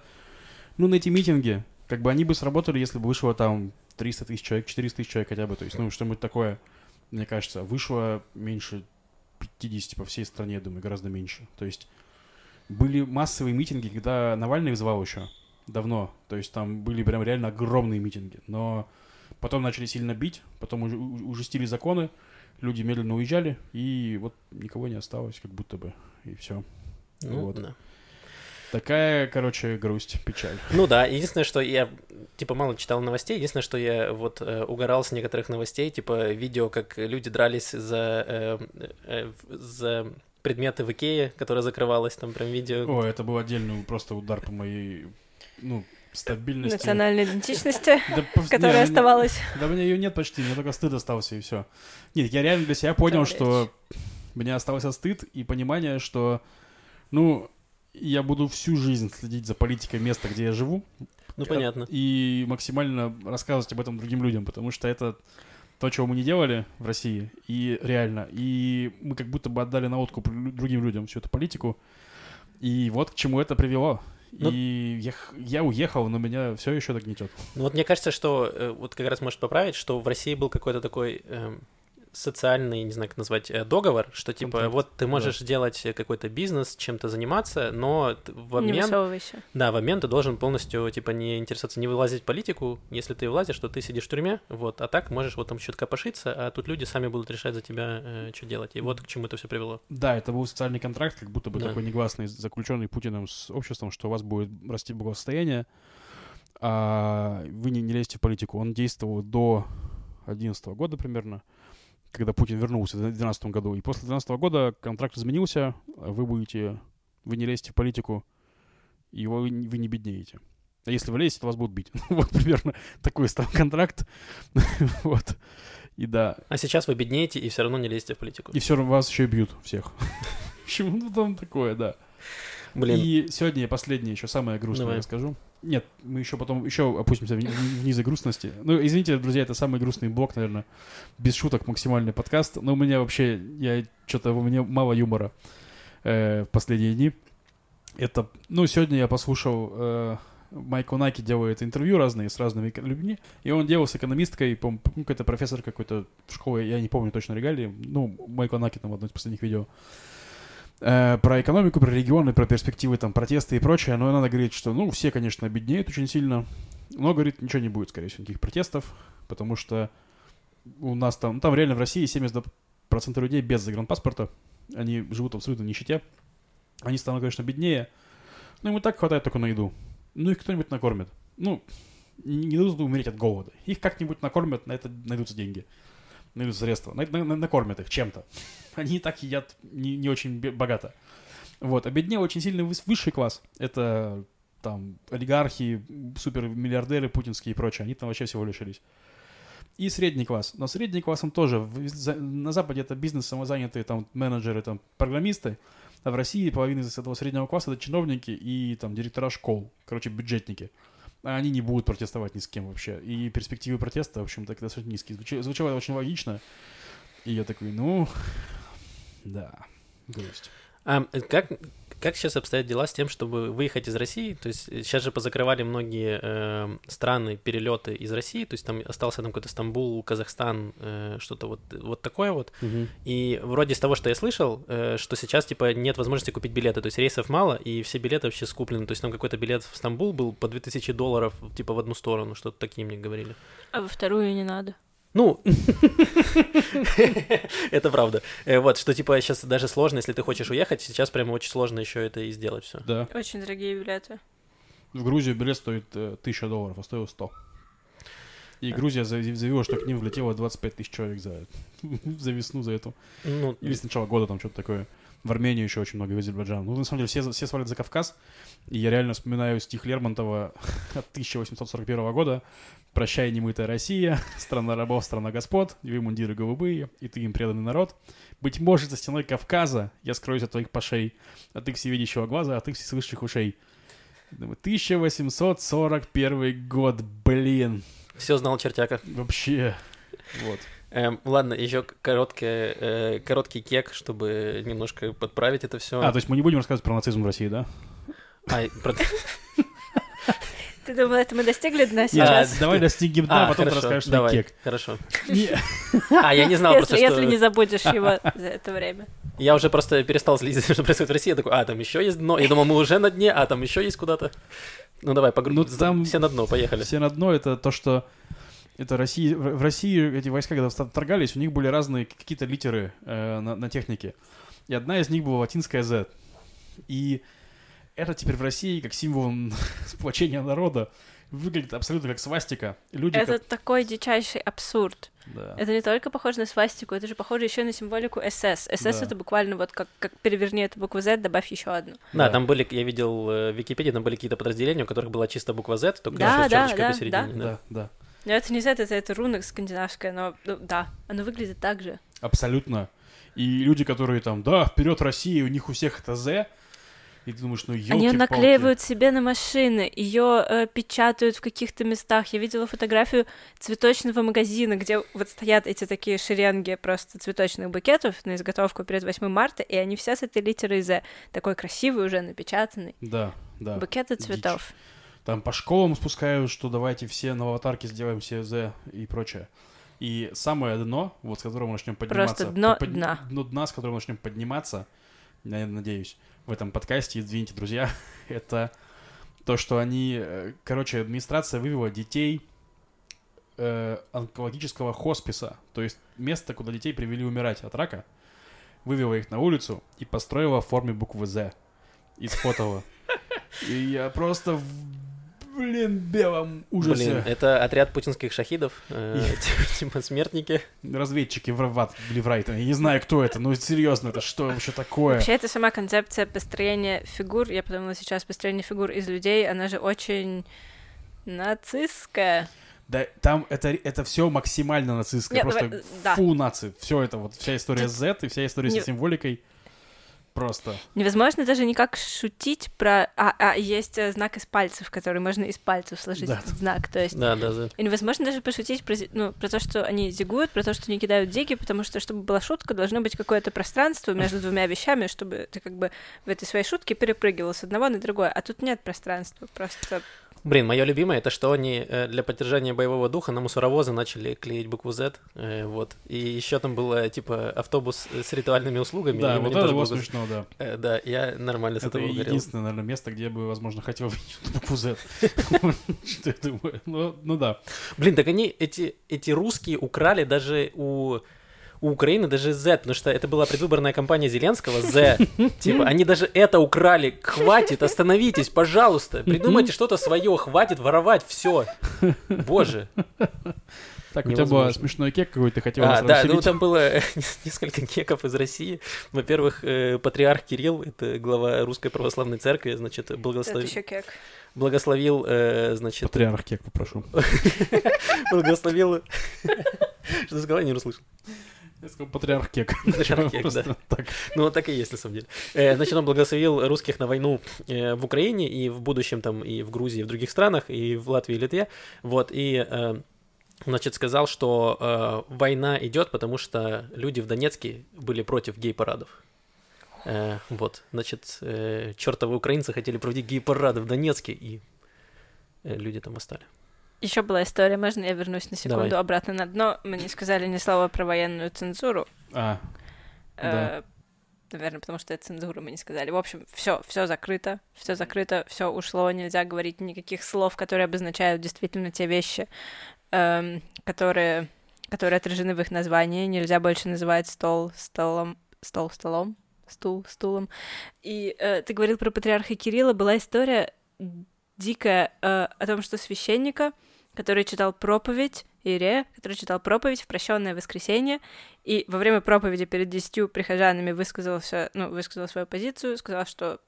ну, на эти митинги, как бы они бы сработали, если бы вышло там 300 тысяч человек, 400 тысяч человек хотя бы. То есть, ну, что-нибудь такое, мне кажется. Вышло меньше 50 по всей стране, я думаю, гораздо меньше. То есть, были массовые митинги, когда Навальный вызывал еще давно. То есть, там были прям реально огромные митинги. Но потом начали сильно бить, потом уж- ужестили законы, люди медленно уезжали, и вот никого не осталось, как будто бы, и все. Ну, Вот. да. Такая, короче, грусть, печаль. Ну да, единственное, что я, типа, мало читал новостей, единственное, что я вот э, угорал с некоторых новостей, типа, видео, как люди дрались за, э, э, за предметы в Икее, которая закрывалась, там прям видео. О, это был отдельный просто удар по моей, ну, стабильности. Национальной идентичности, <laughs> которая оставалась. Да у меня ее нет почти, мне только стыд остался, и все. Нет, я реально для себя понял, что мне остался стыд и понимание, что, ну, я буду всю жизнь следить за политикой места, где я живу, Ну, понятно. и максимально рассказывать об этом другим людям, потому что это то, чего мы не делали в России, и реально, и мы как будто бы отдали на откуп другим людям всю эту политику, и вот к чему это привело. Ну- и я, я уехал, но меня все еще так гнетет. Ну вот мне кажется, что э, вот как раз может поправить, что в России был какой-то такой эм, социальный, не знаю, как назвать, э, договор, что типа Контракт, вот ты можешь делать э, какой-то бизнес, чем-то заниматься, но в Не обмен, высовывайся. да, в обмен ты должен полностью типа не интересоваться, не вылазить в политику. Если ты влазишь, то ты сидишь в тюрьме, вот, а так можешь вот там чутка пошиться, а тут люди сами будут решать за тебя, что делать. И вот к чему это все привело. Да, это был социальный контракт, как будто бы Да. такой негласный, заключенный Путиным с обществом, что у вас будет расти благосостояние, а вы не, не лезьте в политику. Он действовал до 2011 года примерно, когда Путин вернулся в 2012 году. И после 2012 года контракт изменился, а вы будете, вы не лезете в политику, и вы, не- вы не беднеете. А если вы лезете, то вас будут бить. <laughs> вот примерно такой стал контракт. <laughs> вот. И да, А сейчас вы беднеете и все равно не лезете в политику. и все равно вас еще и бьют всех. <laughs> Общем, ну там такое, да. Блин, И сегодня последнее, еще самое грустное Давай. расскажу. Нет, мы еще потом еще опустимся в, в- в низы грустности. Ну, извините, друзья, это самый грустный блок, наверное. Без шуток максимальный подкаст. Но у меня вообще, я что-то, у меня мало юмора э, в последние дни. Это, ну, сегодня я послушал, э, Майк Онаки делает интервью разные с разными людьми, и он делал с экономисткой, по-моему, ну, какой-то профессор какой-то школы, я не помню точно регалии, ну, Майк Онаки там в одном из последних видео, про экономику, про регионы, про перспективы, там, протесты и прочее, но надо говорить, что, ну, все, конечно, обеднеют очень сильно, но, говорит, ничего не будет, скорее всего, никаких протестов, потому что у нас там, ну, там реально в России 70% людей без загранпаспорта, они живут в абсолютно нищете, они станут, конечно, беднее, но им и так хватает только на еду. Ну, их кто-нибудь накормит. Ну, не дадут умереть от голода. Их как-нибудь накормят, на это найдутся деньги. Найдутся средства. На- на- на- накормят их чем-то. <laughs> Они и так едят не, не очень богато. Вот. А беднее очень сильно выс- высший класс. Это там олигархи, супермиллиардеры путинские и прочее. Они там вообще всего лишились. И средний класс. Но средний класс он тоже. на Западе это бизнес самозанятые, там менеджеры, там программисты. А в России половина из этого среднего класса это чиновники и там директора школ, короче, бюджетники. А они не будут протестовать ни с кем вообще. И перспективы протеста, в общем-то, достаточно низкие. Звучало, звучало очень логично. И я такой, ну, да, грусть. А как, как сейчас обстоят дела с тем, чтобы выехать из России? То есть сейчас же позакрывали многие э, страны перелеты из России, то есть там остался там какой-то Стамбул, Казахстан, э, что-то вот, вот такое вот. Мгм. И вроде с того, что я слышал, э, что сейчас типа нет возможности купить билеты, то есть рейсов мало, и все билеты вообще скуплены. То есть там какой-то билет в Стамбул был по 2000 долларов, типа в одну сторону, что-то такие мне говорили. А во вторую не надо. Ну, <laughs> это правда. Э, Вот, что типа сейчас даже сложно, если ты хочешь уехать, сейчас прямо очень сложно еще это и сделать все. Да. Очень дорогие билеты. В Грузию билет стоит э, 1000 долларов, а стоил 100. И Грузия заяв- заявила, что к ним влетело 25 тысяч человек за, <laughs> за весну, за эту. Ну, Или с начала года там что-то такое. В Армению еще очень много, в Азербайджан. Ну, на самом деле, все, все свалят за Кавказ. И я реально вспоминаю стих Лермонтова <laughs> от 1841 года. «Прощай, немытая Россия, <laughs> страна рабов, страна господ, две мундиры голубые, и ты им преданный народ. Быть может, за стеной Кавказа я скроюсь от твоих пашей, от их всевидящего глаза, от их всеслышащих ушей». Думаю, 1841 год, блин, все знал чертяка. вообще. Вот. Эм, ладно, еще короткий, э, короткий кек, чтобы немножко подправить это все. А, то есть мы не будем рассказывать про нацизм в России, да? Ты думал, это мы достигли дна сейчас? давай достигнем дна, а потом ты хорошо, расскажешь давай, кек. Хорошо. <laughs> А, я не знал просто, Если, что... если не забудешь его за это время. Я уже просто перестал следить, <laughs> что происходит в России. Я такой, а, там еще есть дно. Я думал, мы уже на дне, а там еще есть куда-то. Ну давай, погру... Ну, там- все на дно, поехали. Все на дно это то, что это Россия, в России эти войска, когда вторгались, у них были разные какие-то литеры э, на, на технике. И одна из них была латинская Z. И это теперь в России как символ <laughs> сплочения народа выглядит абсолютно как свастика. Люди Это как- такой дичайший абсурд. Да. Это не только похоже на свастику, это же похоже еще на символику СС. СС Да. это буквально вот как, как переверни эту букву Z, добавь еще одну. Да, Да. там были, я видел э, в Википедии, там были какие-то подразделения, у которых была чисто буква Z, только Да, да, да, посередине. Да, да. Но это не Z, это, это руна скандинавская, но ну, да, оно выглядит так же. Абсолютно. И люди, которые там, да, вперед Россия, у них у всех это Z. И ты думаешь, ну елки Они её наклеивают себе на машины, ее печатают в каких-то местах. Я видела фотографию цветочного магазина, где вот стоят эти такие шеренги просто цветочных букетов на изготовку перед 8 марта, и они все с этой литерой Z. Такой красивый уже напечатанный. Да, да. Букеты дичь. Там по школам спускают, что давайте все на аватарке сделаем все Z и прочее. И самое дно, вот с которого мы начнем подниматься. Просто дно под- дна. Дно дна, с которого мы начнем подниматься, я надеюсь, в этом подкасте, извините, друзья, <laughs> это то, что они, э, короче, администрация вывела детей э, онкологического хосписа, то есть место, куда детей привели умирать от рака, вывела их на улицу и построила в форме буквы «З» и сфотала. <laughs> И я просто блин, белом ужасе. Блин, это отряд путинских шахидов, э, <laughs> типа- типа смертники. Разведчики в Рват, или в Райтон. Я не знаю, кто это, но серьезно, это что вообще такое? Вообще, это сама концепция построения фигур, я подумала сейчас, построение фигур из людей, она же очень нацистская. Да, там это, это все максимально нацистское. Нет, просто давай, да. фу наци. Все это, вот вся история Z и вся история не- с символикой. Просто. Невозможно даже никак шутить про... А, а есть э, знак из пальцев, который можно из пальцев сложить Да. этот знак, то есть... Да, да, да. И невозможно даже пошутить про, ну, про то, что они зигуют, про то, что они кидают диги, потому что, чтобы была шутка, должно быть какое-то пространство между <laughs> двумя вещами, чтобы ты как бы в этой своей шутке перепрыгивал с одного на другое. А тут нет пространства, просто... Блин, мое любимое это что они э, для поддержания боевого духа на мусоровозы начали клеить букву Z, э, вот. И еще там было типа автобус э, с ритуальными услугами. Да, вот это было смешно, да. Да, я нормально с Это этого угорел. единственное, наверное, место, где я бы, возможно, хотел видеть букву Z. <laughs> Что я думаю? Ну, ну да. Блин, так они эти русские украли даже у у Украины даже Z, потому что это была предвыборная кампания Зеленского, Z. <laughs> Типа, они даже это украли. Хватит, остановитесь, пожалуйста. <laughs> Придумайте что-то свое, хватит воровать, все. Боже. Так, у тебя был Невозможно. смешной кек какой-то, хотел А, да, ну там было <laughs> несколько кеков из России. Во-первых, э, патриарх Кирилл, это глава Русской Православной Церкви, значит, Это благословил, еще кек. благословил, э, значит, Патриарх кек попрошу. благословил... Что ты сказал, я не услышал. Я сказал патриарх кек. <laughs> Патриарх кек, да. так. Ну, так и есть, на самом деле. Э, Значит, он благословил русских на войну э, в Украине и в будущем там и в Грузии, и в других странах, и в Латвии, и Литве. Вот, и, э, значит, сказал, что э, война идет, потому что люди в Донецке были против гей-парадов. Э, вот, значит, э, чертовы украинцы хотели проводить гей-парады в Донецке, и э, люди там восстали. Еще была история, можно я вернусь на секунду Давай. обратно на дно? Мы не сказали ни слова про военную цензуру. А, Э, Наверное, потому что это цензуру мы не сказали. В общем, все, все закрыто, все закрыто, все ушло, нельзя говорить никаких слов, которые обозначают действительно те вещи, эм, которые, которые отражены в их названии. Нельзя больше называть стол столом, стол столом, стул стулом. И э, ты говорил про патриарха Кирилла, была история дикая э, о том, что священника, который читал проповедь, Иерея, который читал проповедь в прощенное воскресенье, и во время проповеди перед десятью прихожанами высказался, ну, высказал свою позицию, сказал, что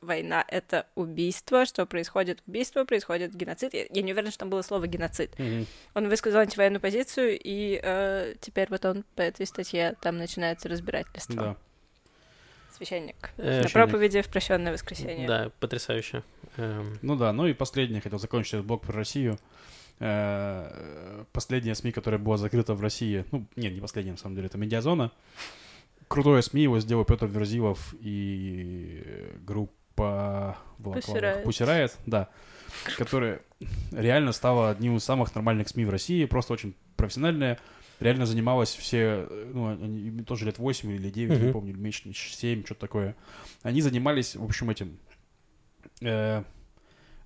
война — это убийство, что происходит убийство, происходит геноцид. Я, я не уверена, что там было слово геноцид. мгм. Он высказал антивоенную позицию, и э, теперь вот он по этой статье, там начинается разбирательство. да. Священник. Э, На проповеди в прощенное воскресенье. Да, потрясающе. Эм, Ну да, ну и последнее, хотел закончить этот блок про Россию. Э, Последняя СМИ, которая была закрыта в России, ну, нет, не последняя, на самом деле, это Медиазона. Крутое СМИ, его сделал Петр Верзилов и группа Пусирает. Пусирает, да, которая реально стала одним из самых нормальных СМИ в России, просто очень профессиональная, реально занималась все, ну, они тоже лет 8 или 9, не Мгм. помню, или меньше, 7, что-то такое. Они занимались, в общем, этим, э,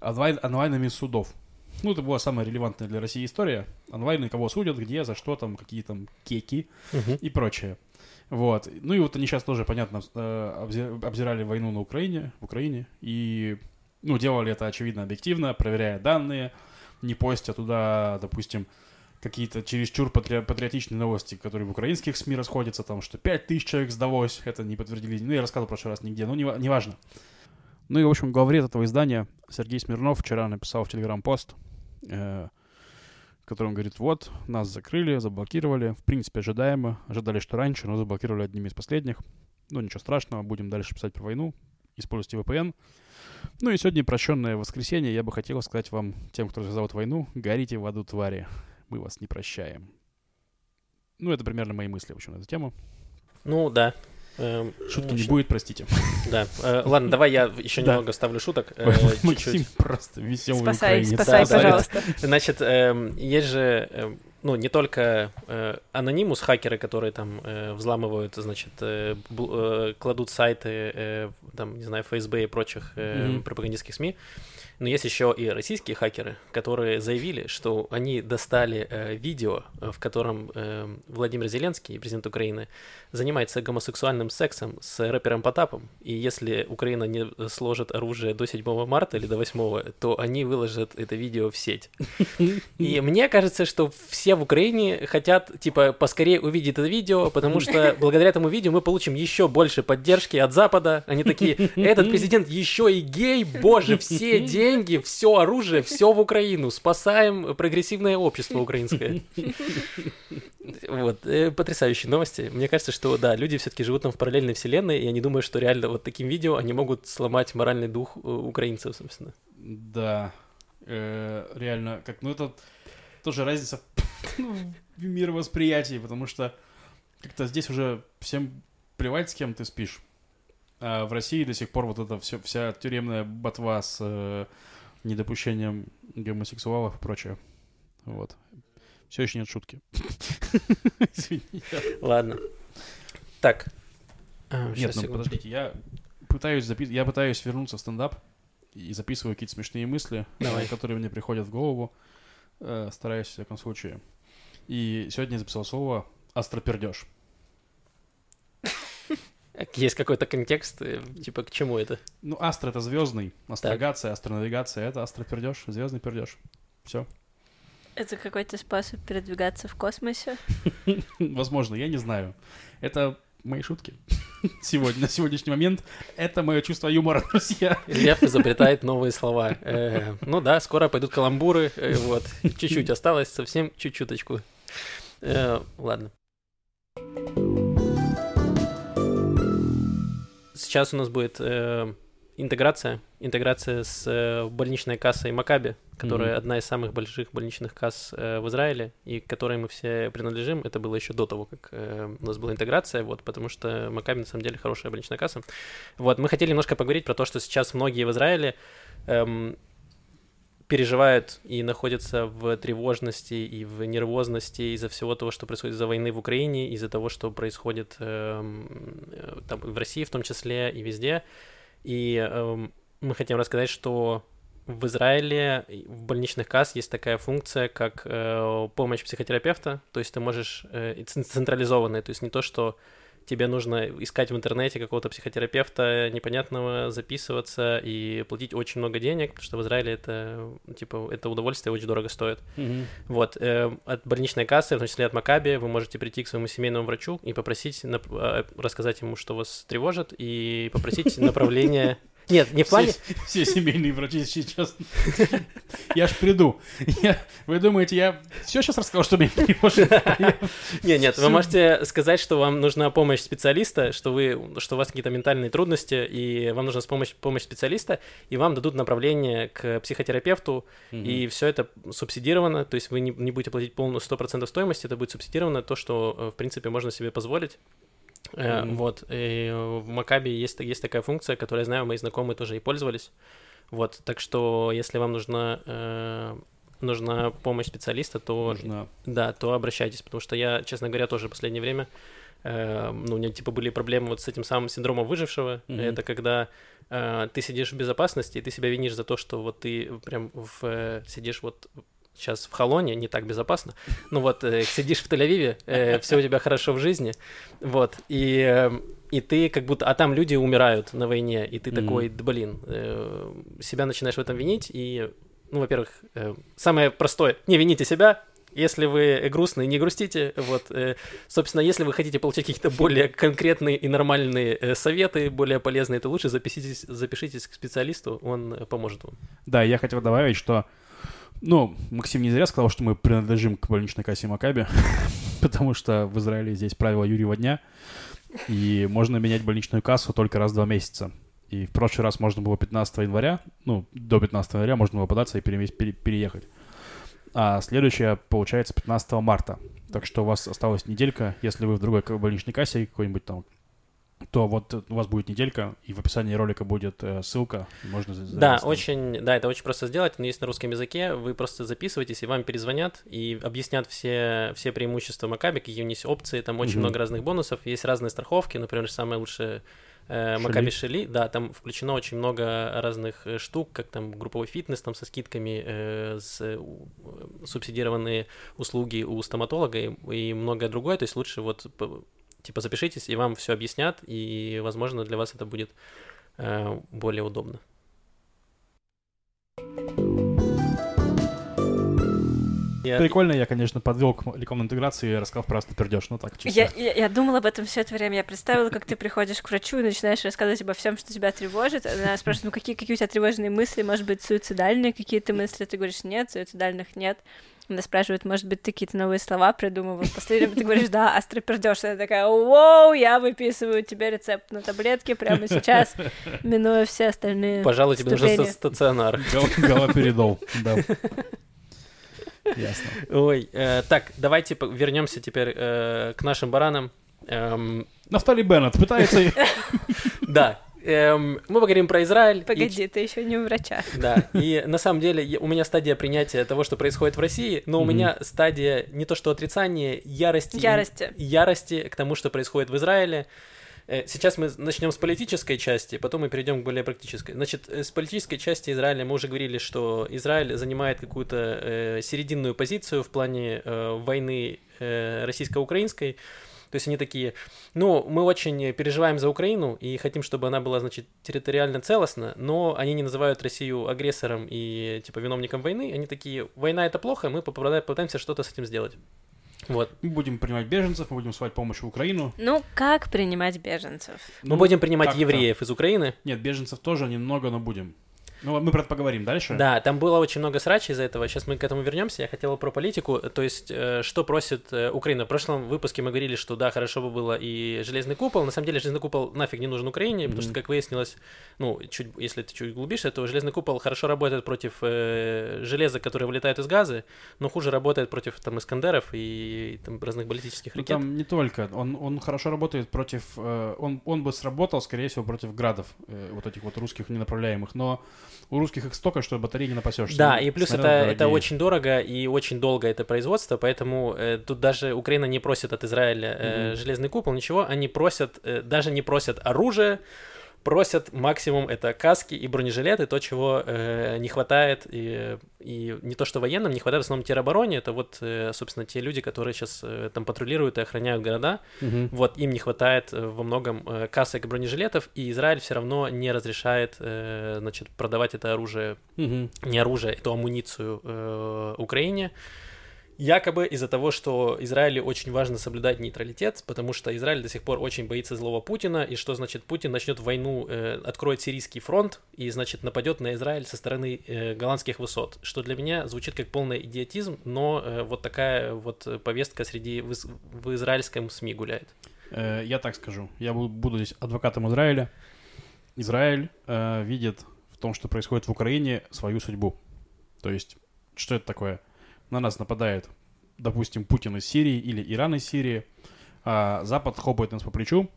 онлайн, онлайнами судов. Ну, это была самая релевантная для России история. Онлайн, кого судят, где, за что, там, какие там кеки мгм. и прочее. Вот. Ну и вот они сейчас тоже, понятно, э, обзи- обзирали войну на Украине, в Украине, и, ну, делали это, очевидно, объективно, проверяя данные, не постя туда, допустим, какие-то чересчур патри- патриотичные новости, которые в украинских СМИ расходятся, там, что 5000 человек сдалось, это не подтвердили, ну, я рассказывал в прошлый раз нигде, но нева- неважно. Ну и, в общем, главред этого издания Сергей Смирнов вчера написал в Телеграм-пост, э, в котором говорит, вот, нас закрыли, заблокировали, в принципе, ожидаемо, ожидали, что раньше, но заблокировали одними из последних. Ну, ничего страшного, будем дальше писать про войну, используйте VPN. Ну и сегодня прощенное воскресенье, я бы хотел сказать вам, тем, кто развязал войну, горите в аду твари, мы вас не прощаем. Ну, это примерно мои мысли, в общем, на эту тему. Ну, да. Эм, Шутки не будет, простите. Да. Э, Ладно, давай я еще немного ставлю шуток. э, Максим чуть-чуть. просто веселый Спасай, спасай, пожалуйста. Значит, эм, есть же, эм, ну, не только э, анонимус хакеры, которые там э, взламывают, значит, э, бл- э, кладут сайты, э, там, не знаю, ФСБ и прочих э, Мгм. пропагандистских СМИ, но есть еще и российские хакеры, которые заявили, что они достали э, видео, в котором э, Владимир Зеленский, президент Украины, занимается гомосексуальным сексом с рэпером Потапом, и если Украина не сложит оружие до 7 марта или до 8, то они выложат это видео в сеть. <laughs> И мне кажется, что все в Украине хотят, типа, поскорее увидеть это видео, потому что <laughs> благодаря этому видео мы получим еще больше поддержки от Запада. Они такие, этот <laughs> президент еще и гей, боже, все <laughs> деньги, все оружие, все в Украину, спасаем прогрессивное общество украинское. Вот, э, потрясающие новости. Мне кажется, что, да, люди все-таки живут там в параллельной вселенной, и я не думаю, что реально вот таким видео они могут сломать моральный дух э, украинцев, собственно. Да, Э, реально, как, ну это тоже разница ну, мировосприятии, потому что как-то здесь уже всем плевать, с кем ты спишь. А в России до сих пор вот эта все, вся тюремная ботва с э, недопущением гомосексуалов и прочее. Вот. Все еще нет шутки. <laughs> Извини. Ладно. Так. А, Нет, ну подождите, я пытаюсь запи- я пытаюсь вернуться в стендап и записываю какие-то смешные мысли, которые мне приходят в голову. Э, стараюсь, в всяком случае. И сегодня я записал слово «астропердеж». Есть какой-то контекст, э, типа, к чему это? Ну, астро — это звездный, астрогация, астронавигация — это астропердеж, звездный пердеж. Все. Это какой-то способ передвигаться в космосе. <laughs> Возможно, я не знаю. Это мои шутки. <laughs> Сегодня, на сегодняшний момент это мое чувство юмора, <laughs> друзья. Лев изобретает новые слова. Э, ну да, скоро пойдут каламбуры. э, вот. Чуть-чуть осталось, совсем чуть-чуточку. Э, ладно. Сейчас у нас будет э, интеграция. Интеграция с э, больничной кассой Макаби. которая Мгм. одна из самых больших больничных касс э, в Израиле, и к которой мы все принадлежим. Это было еще до того, как э, у нас была интеграция, вот, потому что Макаби на самом деле хорошая больничная касса. Вот, мы хотели немножко поговорить про то, что сейчас многие в Израиле эм, переживают и находятся в тревожности и в нервозности из-за всего того, что происходит из-за войны в Украине, из-за того, что происходит эм, э, там, в России в том числе и везде. И эм, мы хотим рассказать, что в Израиле в больничных касс есть такая функция, как э, помощь психотерапевта, то есть ты можешь э, централизованная, то есть не то, что тебе нужно искать в интернете какого-то психотерапевта непонятного, записываться и платить очень много денег, потому что в Израиле это, типа, это удовольствие очень дорого стоит. Мгм. Вот, э, от больничной кассы, в том числе от Макаби, вы можете прийти к своему семейному врачу и попросить, нап- э, рассказать ему, что вас тревожит, и попросить <laughs> направление... Нет, не в плане... Все, все семейные врачи сейчас. Я ж приду. Я- вы думаете, я все сейчас рассказал, что меня тревожит? Нет, нет, вы можете сказать, что вам нужна помощь специалиста, что вы, что у вас какие-то ментальные трудности, и вам нужна помощь, помощь специалиста, и вам дадут направление к психотерапевту, и все это субсидировано, то есть вы не, не будете платить полную 100% стоимости, это будет субсидировано, то, что, э, в принципе, можно себе позволить. Мгм. Вот, и в Макаби есть, есть такая функция, которую, я знаю, мои знакомые тоже и пользовались. Вот, так что, если вам нужна, э, нужна помощь специалиста, то Нужно. да, то обращайтесь, потому что я, честно говоря, тоже в последнее время, э, ну, у меня типа были проблемы вот с этим самым синдромом выжившего. Мгм. Это когда э, ты сидишь в безопасности, и ты себя винишь за то, что вот ты прям в, э, сидишь вот сейчас в Холоне, не так безопасно, ну вот э, сидишь в Тель-Авиве, все у тебя хорошо в жизни, вот, и, э, и ты как будто, а там люди умирают на войне, и ты Мгм. такой, да блин, э, себя начинаешь в этом винить, и, ну, во-первых, э, самое простое, не вините себя, если вы грустные, не грустите. Вот, э, собственно, если вы хотите получить какие-то более конкретные и нормальные э, советы, более полезные, то лучше запишитесь, запишитесь к специалисту, он э, поможет вам. Да, я хотел добавить, что... Ну, Максим не зря сказал, что мы принадлежим к больничной кассе Макаби, <laughs> потому что в Израиле здесь правило Юрьева дня, и можно менять больничную кассу только раз в два месяца. И в прошлый раз можно было 15 января, ну, до 15 января можно было податься и перемес- пере- переехать. А следующая, получается, 15 марта. Так что у вас осталась неделька, если вы в другой больничной кассе какой-нибудь там, то вот у вас будет неделька, и в описании ролика будет э, ссылка, можно за- Да, очень, да, это очень просто сделать, но есть на русском языке, вы просто записываетесь, и вам перезвонят, и объяснят все, все преимущества Макаби, какие у них опции, там очень Мгм. много разных бонусов, есть разные страховки, например, самая лучшая э. Макаби Шели, да, там включено очень много разных э, штук, как там групповой фитнес, там со скидками, э, с, э, субсидированные услуги у стоматолога и, и многое другое, то есть лучше вот типа запишитесь, и вам все объяснят, и, возможно, для вас это будет э, более удобно. Я- Прикольно, я, конечно, подвел к рекламной интеграции и рассказал про пердеж, ну так, чисто. Я, я, я думала об этом все это время. Я представила, как ты приходишь к врачу и начинаешь рассказывать обо всем, что тебя тревожит. Она спрашивает, ну какие, какие у тебя тревожные мысли? Может быть, суицидальные какие-то мысли? Ты говоришь, нет, суицидальных нет. Она спрашивает, может быть, ты какие-то новые слова придумывал. Время ты говоришь, да, астропердеж. Она такая, воу, я выписываю тебе рецепт на таблетки прямо сейчас, минуя все остальные Пожалуй, тебе нужен стационар. Галоперидол, да. Ясно. Ой, э, так, давайте вернемся теперь э, к нашим баранам. Эм, Нафтали Беннет пытается... <laughs> да, эм, мы поговорим про Израиль. и Погоди, ты еще не у врача. Да, и на самом деле я- у меня стадия принятия того, что происходит в России, но у Мгм. меня стадия не то что отрицания, ярости. и- Ярости. Ярости к тому, что происходит в Израиле. Э, Сейчас мы начнем с политической части, потом мы перейдем к более практической. Значит, э, с политической части Израиля мы уже говорили, что Израиль занимает какую-то э, серединную позицию в плане э, войны э, российско-украинской. То есть они такие, ну, мы очень переживаем за Украину и хотим, чтобы она была, значит, территориально целостна, но они не называют Россию агрессором и, типа, виновником войны. Они такие, война это плохо, мы попыта- попытаемся что-то с этим сделать. Вот. Мы будем принимать беженцев, мы будем свать помощь в Украину. Ну, как принимать беженцев? Мы будем принимать евреев из Украины. Нет, беженцев тоже немного, но будем. Ну, мы про это поговорим дальше. Да, там было очень много срачей из-за этого. Сейчас мы к этому вернемся. Я хотел про политику. То есть, э, что просит э, Украина? В прошлом выпуске мы говорили, что да, хорошо бы было и железный купол. На самом деле, железный купол нафиг не нужен Украине, mm-hmm. потому что, как выяснилось, ну, чуть, если ты чуть глубишься, то железный купол хорошо работает против э, железа, которое вылетает из газы, но хуже работает против там Искандеров и, и там разных баллистических Ну, ракет. там не только. Он, он хорошо работает против... э, он, он бы сработал, скорее всего, против градов, э, вот этих вот русских ненаправляемых. Но у русских их столько, что батареи не напасешься. Да, Ну, и плюс это, снаряды это дорогие. очень дорого и очень долго это производство, поэтому э, тут даже Украина не просит от Израиля э, Мгм. железный купол, ничего, они просят, э, даже не просят оружие, просят максимум это каски и бронежилеты, то, чего э, не хватает, и, и не то что военным, не хватает в основном теробороне, это вот, э, собственно, те люди, которые сейчас э, там патрулируют и охраняют города, Мгм. вот им не хватает э, во многом э, касок и бронежилетов, и Израиль все равно не разрешает, э, значит, продавать это оружие Мгм. не оружие, эту амуницию э, Украине. Якобы из-за того, что Израилю очень важно соблюдать нейтралитет, потому что Израиль до сих пор очень боится злого Путина, и что значит Путин начнет войну, э, откроет сирийский фронт и, значит, нападет на Израиль со стороны э, голландских высот, что для меня звучит как полный идиотизм, но э, вот такая вот повестка среди в, в израильском СМИ гуляет. Э, Я так скажу. Я бу- буду здесь адвокатом Израиля. Израиль э, видит в том, что происходит в Украине, свою судьбу. То есть, что это такое? На нас нападает, допустим, Путин из Сирии или Иран из Сирии, а Запад хлопает нас по плечу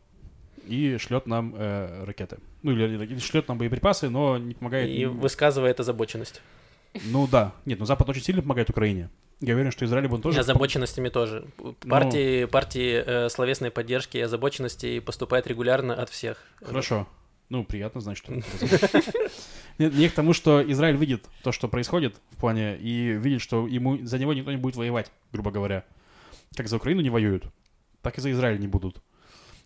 и шлет нам э, ракеты. Ну, или, или шлет нам боеприпасы, но не помогает... И высказывает озабоченность. Ну да. Нет, ну Запад очень сильно помогает Украине. Я уверен, что Израиль он тоже... Озабоченностями тоже. Партии, партии э, словесной поддержки и озабоченности поступает регулярно от всех. Хорошо. Ну, приятно знать, что... <laughs> Нет, Не к тому, что Израиль видит то, что происходит в плане, и видит, что ему за него никто не будет воевать, грубо говоря. Как за Украину не воюют, так и за Израиль не будут.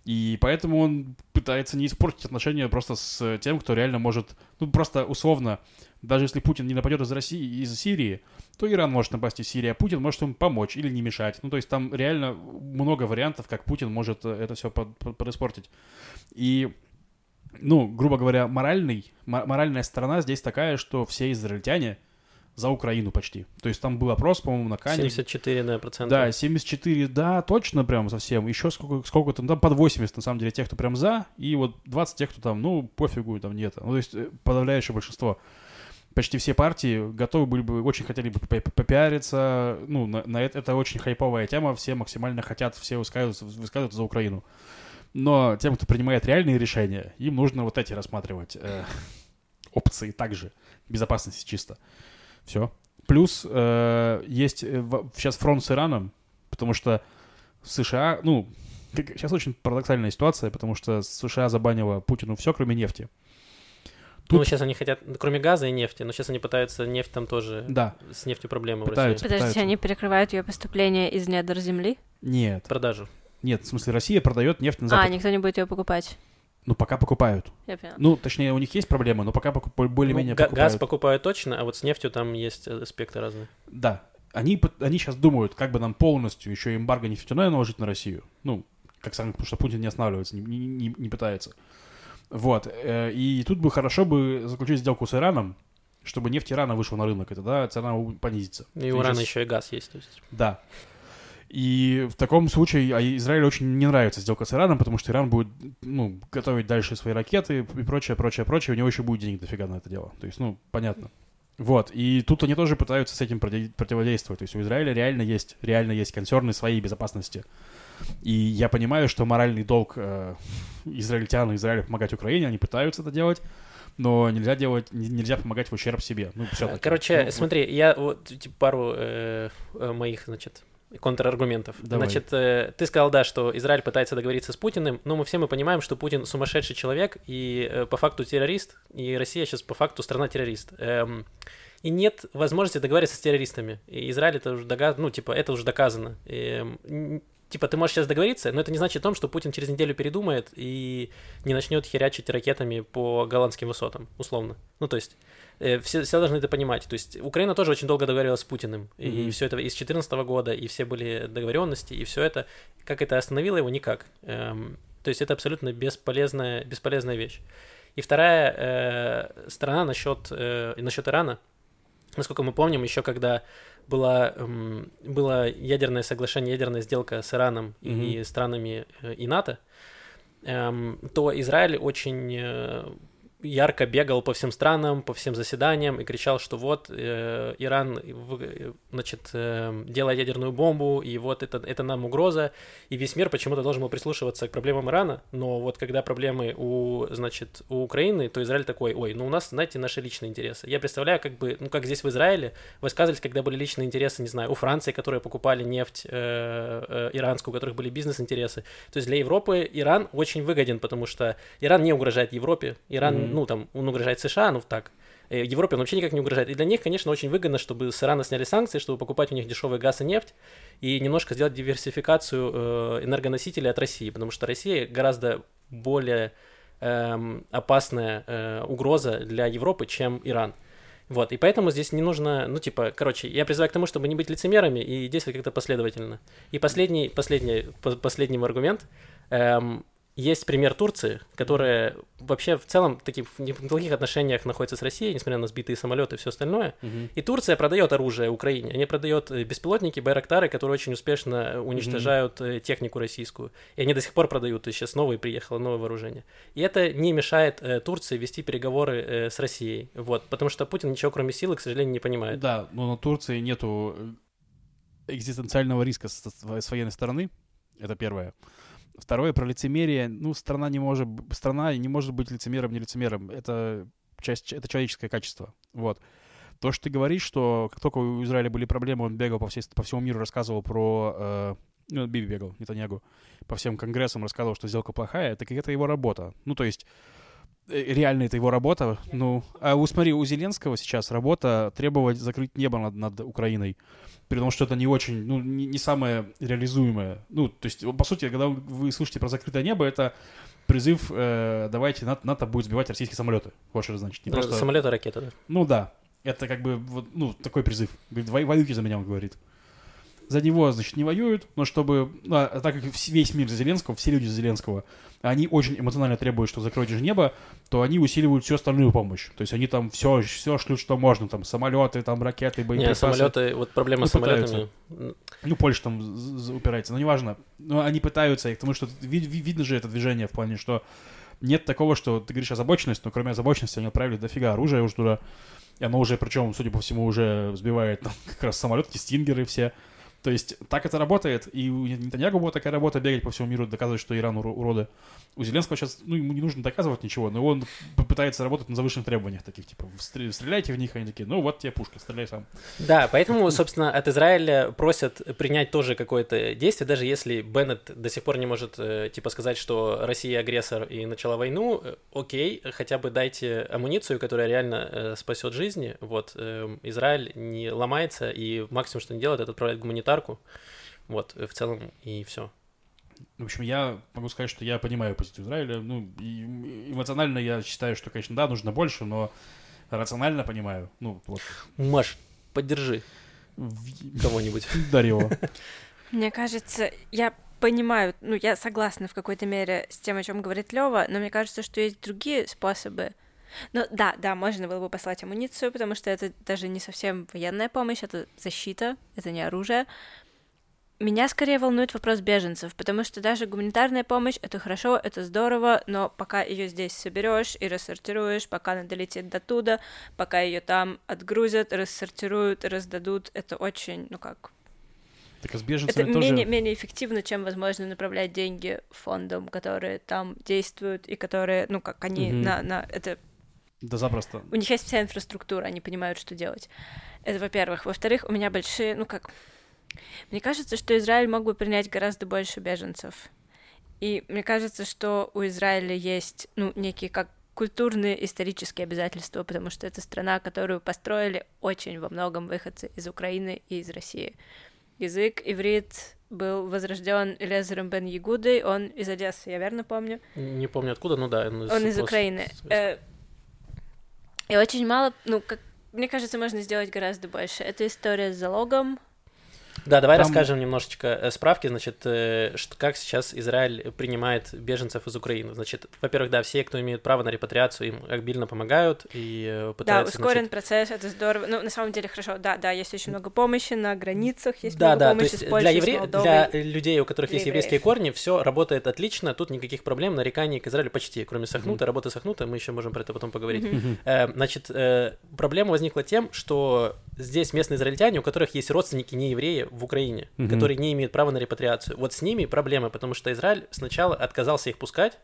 И поэтому он пытается не испортить отношения просто с тем, кто реально может, ну, просто условно, даже если Путин не нападет из России, из Сирии, то Иран может напасть из Сирии, а Путин может ему помочь или не мешать. Ну, то есть там реально много вариантов, как Путин может это все подиспортить. И ну, грубо говоря, моральный, мо- моральная сторона здесь такая, что все израильтяне за Украину почти. То есть там был опрос, по-моему, на Кане. 74 на процент. Да, 74, да, точно прям совсем. Еще сколько, сколько там, там под 80, на самом деле, тех, кто прям за, и вот 20 тех, кто там, ну, пофигу, там нет. Ну, то есть э, подавляющее большинство. Почти все партии готовы были бы, очень хотели бы попи- попиариться, ну, на, на это, это очень хайповая тема, все максимально хотят, все высказываются, высказываются за Украину. Но тем, кто принимает реальные решения, им нужно вот эти рассматривать э, <laughs> опции также, безопасности чисто. Все. Плюс э, есть э, в- сейчас фронт с Ираном, потому что США, ну, как- сейчас очень парадоксальная ситуация, потому что США забанила Путину все, кроме нефти. Ну, Тут- сейчас они хотят, кроме газа и нефти, но сейчас они пытаются нефть там тоже, Да, с нефтью проблемы в Пытаются. России. Подождите, пытаются. они перекрывают ее поступление из недр земли? нет, Продажу. Нет, в смысле Россия продает нефть на А, Запад. никто не будет ее покупать. Ну, пока покупают. Я поняла. Ну, точнее, у них есть проблемы, но пока покуп- более-менее Ну, покупают. газ покупают точно, а вот с нефтью там есть э, аспекты разные. Да. Они, они сейчас думают, как бы нам полностью еще эмбарго нефтяное наложить на Россию. Ну, как сам, потому что Путин не останавливается, не, не- не- не пытается. Вот. э, И тут бы хорошо бы заключить сделку с Ираном, чтобы нефть Ирана вышла на рынок, и тогда цена понизится. И у Ирана есть- еще и газ есть. То есть. Да. И в таком случае а Израилю очень не нравится сделка с Ираном, потому что Иран будет ну, готовить дальше свои ракеты и прочее, прочее, прочее. У него еще будет денег дофига на это дело. То есть, ну, понятно. Вот. И тут они тоже пытаются с этим проти- противодействовать. То есть у Израиля реально есть, реально есть консерны своей безопасности. И я понимаю, что моральный долг э, израильтян и Израиля помогать Украине, они пытаются это делать, но нельзя делать, не- нельзя помогать в ущерб себе. Ну, все-таки. Короче, Ну, вот. смотри, я вот типа, пару э, э, моих, значит, контраргументов. Давай. Значит, э, ты сказал, да, что Израиль пытается договориться с Путиным, но мы все мы понимаем, что Путин сумасшедший человек и э, по факту террорист, и Россия сейчас по факту страна-террорист. Эм, и нет возможности договориться с террористами. И Израиль это уже доказано, ну, типа, это уже доказано. Эм, н- типа, ты можешь сейчас договориться, но это не значит о том, что Путин через неделю передумает и не начнет херячить ракетами по голландским высотам, условно. Ну, то есть, все, все должны это понимать. То есть, Украина тоже очень долго договаривалась с Путиным. И Мгм. все это из 2014 года, и все были договоренности, и все это. Как это остановило его? Никак. Эм, то есть, это абсолютно бесполезная, бесполезная вещь. И вторая э, сторона насчет, э, насчет Ирана. Насколько мы помним, еще когда было, эм, было ядерное соглашение, ядерная сделка с Ираном mm-hmm. и странами э, и НАТО, эм, то Израиль очень э, ярко бегал по всем странам, по всем заседаниям и кричал, что вот э, Иран, значит, э, делает ядерную бомбу, и вот это, это нам угроза, и весь мир почему-то должен был прислушиваться к проблемам Ирана, но вот когда проблемы у, значит, у Украины, то Израиль такой, ой, ну у нас, знаете, наши личные интересы. Я представляю, как бы, ну как здесь в Израиле высказывались, когда были личные интересы, не знаю, у Франции, которые покупали нефть э, э, иранскую, у которых были бизнес-интересы. То есть для Европы Иран очень выгоден, потому что Иран не угрожает Европе, Иран mm-hmm ну, там, он угрожает США, ну, так. Э, Европе он вообще никак не угрожает. И для них, конечно, очень выгодно, чтобы с Ирана сняли санкции, чтобы покупать у них дешевый газ и нефть, и немножко сделать диверсификацию э, энергоносителей от России, потому что Россия гораздо более э, опасная э, угроза для Европы, чем Иран. Вот, и поэтому здесь не нужно, ну, типа, короче, я призываю к тому, чтобы не быть лицемерами и действовать как-то последовательно. И последний, последний, последний аргумент. Эм, есть пример Турции, которая вообще в целом таких в неплохих отношениях находится с Россией, несмотря на сбитые самолеты и все остальное. Uh-huh. И Турция продает оружие Украине. Они продают э, беспилотники, байрактары, которые очень успешно уничтожают uh-huh. технику российскую. И они до сих пор продают. Есть сейчас новые приехало, новое вооружение. И это не мешает э, Турции вести переговоры э, с Россией. Вот. Потому что Путин ничего кроме силы, к сожалению, не понимает. Да, но на Турции нету экзистенциального риска с, с военной стороны. Это первое. Второе про лицемерие. Ну, страна не может, страна не может быть лицемером, не лицемером. Это часть, это человеческое качество. Вот. То, что ты говоришь, что как только у Израиля были проблемы, он бегал по, всей, по всему миру, рассказывал про... Э, ну, Биби бегал, не Нетаньягу, по всем конгрессам рассказывал, что сделка плохая, так это его работа. Ну, то есть, реально это его работа. Ну, а у, смотри, у Зеленского сейчас работа требовать закрыть небо над, над Украиной при том, что это не очень, ну, не, не самое реализуемое. Ну, то есть, по сути, когда вы слышите про закрытое небо, это призыв, э, давайте НАТО, НАТО будет сбивать российские самолеты. Вот что это значит. Не просто... Самолеты, ракеты, да. Ну да. Это как бы, вот, ну, такой призыв. Воюйте за меня, он говорит за него, значит, не воюют, но чтобы, ну, а, так как весь мир за Зеленского, все люди за Зеленского, они очень эмоционально требуют, что закройте же небо, то они усиливают всю остальную помощь. То есть они там все, все шлют, что можно, там самолеты, там ракеты, боеприпасы. Не, самолеты, вот проблема ну, с самолетами. Пытаются. Ну, Польша там упирается, но неважно. Но они пытаются, потому что вид, видно же это движение в плане, что нет такого, что ты говоришь озабоченность, но кроме озабоченности они отправили дофига оружия уже туда. И оно уже, причем, судя по всему, уже сбивает там, как раз самолеты, стингеры все. То есть так это работает, и у Нетаньягу была такая работа бегать по всему миру, доказывать, что Иран уроды. У Зеленского сейчас, ну, ему не нужно доказывать ничего, но он пытается работать на завышенных требованиях таких, типа, стреляйте в них, они такие, ну, вот тебе пушка, стреляй сам. Да, поэтому, собственно, от Израиля просят принять тоже какое-то действие, даже если Беннет до сих пор не может, э, типа, сказать, что Россия агрессор и начала войну, э, окей, хотя бы дайте амуницию, которая реально э, спасет жизни, вот, Израиль не ломается, и максимум, что не делает, это отправляет гуманитарку, вот, в целом, и все. В общем, я могу сказать, что я понимаю позицию Израиля. Ну, эмоционально я считаю, что, конечно, да, нужно больше, но рационально понимаю. Ну, вот. Маш, поддержи кого-нибудь. <laughs> Дарьева. Мне кажется, я понимаю, ну, я согласна в какой-то мере с тем, о чем говорит Лева, но мне кажется, что есть другие способы. Ну, да, да, можно было бы послать амуницию, потому что это даже не совсем военная помощь, это защита, это не оружие. Меня скорее волнует вопрос беженцев, потому что даже гуманитарная помощь это хорошо, это здорово, но пока ее здесь соберешь и рассортируешь, пока она долетит до туда, пока ее там отгрузят, рассортируют, раздадут, это очень, ну как. Так а с беженцами это тоже... менее, менее эффективно, чем, возможно, направлять деньги фондам, которые там действуют и которые, ну как они угу. на, на это да запросто. У них есть вся инфраструктура, они понимают, что делать. Это во-первых. Во-вторых, у меня большие, ну как, мне кажется, что Израиль мог бы принять гораздо больше беженцев. И мне кажется, что у Израиля есть, ну, некие как культурные исторические обязательства, потому что это страна, которую построили очень во многом выходцы из Украины и из России. Язык иврит был возрожден Элезером бен Ягудой, он из Одессы, я верно помню? Не помню откуда, но да. Он из, он из Украины. Э, и очень мало, ну, как мне кажется, можно сделать гораздо больше. Это история с залогом, Да, давай Там- расскажем немножечко э, справки, значит, э, как сейчас Израиль принимает беженцев из Украины. Значит, во-первых, да, все, кто имеет право на репатриацию, им обильно помогают и э, Да, пытаются... ускорен значит, процесс, это здорово. Ну, на самом деле, хорошо, да, да, есть очень много помощи на границах, есть Да, много да, то помощи есть с Польшей, для, с евре... Молдовой. для людей, у которых для есть еврейские евреев. корни, все работает отлично, тут никаких проблем, нареканий к Израилю почти, кроме Сахнута, Мгм. работы Сахнута, мы еще можем про это потом поговорить. Мгм. Э, Значит, э, проблема возникла тем, что здесь местные израильтяне, у которых есть родственники не евреи в Украине, Мгм. которые не имеют права на репатриацию. Вот с ними проблемы, потому что Израиль сначала отказался их пускать,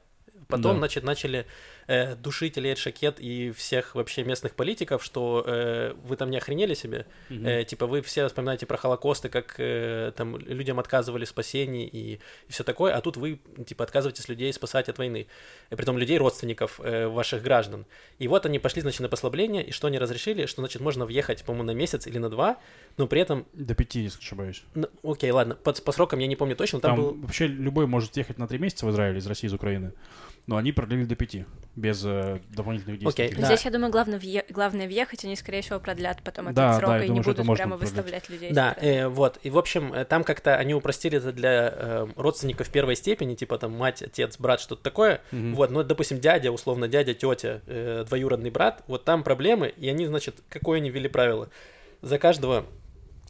потом, Да. значит, начали э, душить Илья Шакет и всех вообще местных политиков, что э, вы там не охренели себе, Мгм. Э, типа вы все вспоминаете про Холокост и как э, там людям отказывали в спасении и, все такое, а тут вы типа отказываетесь людей спасать от войны, и притом людей родственников э, ваших граждан. И вот они пошли, значит, на послабление, и что они разрешили, что, значит, можно въехать, по-моему, на месяц или на два, но при этом, До пяти, если ошибаюсь. ну, окей, ладно, по, по срокам я не помню точно, там, Там был... вообще любой может ехать на три месяца в Израиль из России, из Украины. Но они продлили до пяти, без э, дополнительных действий. Окей, каких-то. да. Здесь, я думаю, главное, въе- главное въехать, они, скорее всего, продлят потом этот Да, срок да, и думаю, не будут прямо продлить. выставлять людей. Да, э, вот, и в общем, э, там как-то они упростили это для э, родственников первой степени, типа там мать, отец, брат, что-то такое, Мгм. Вот, ну, допустим, дядя, условно, дядя, тетя, э, двоюродный брат, вот там проблемы, и они, значит, какое они ввели правило? За каждого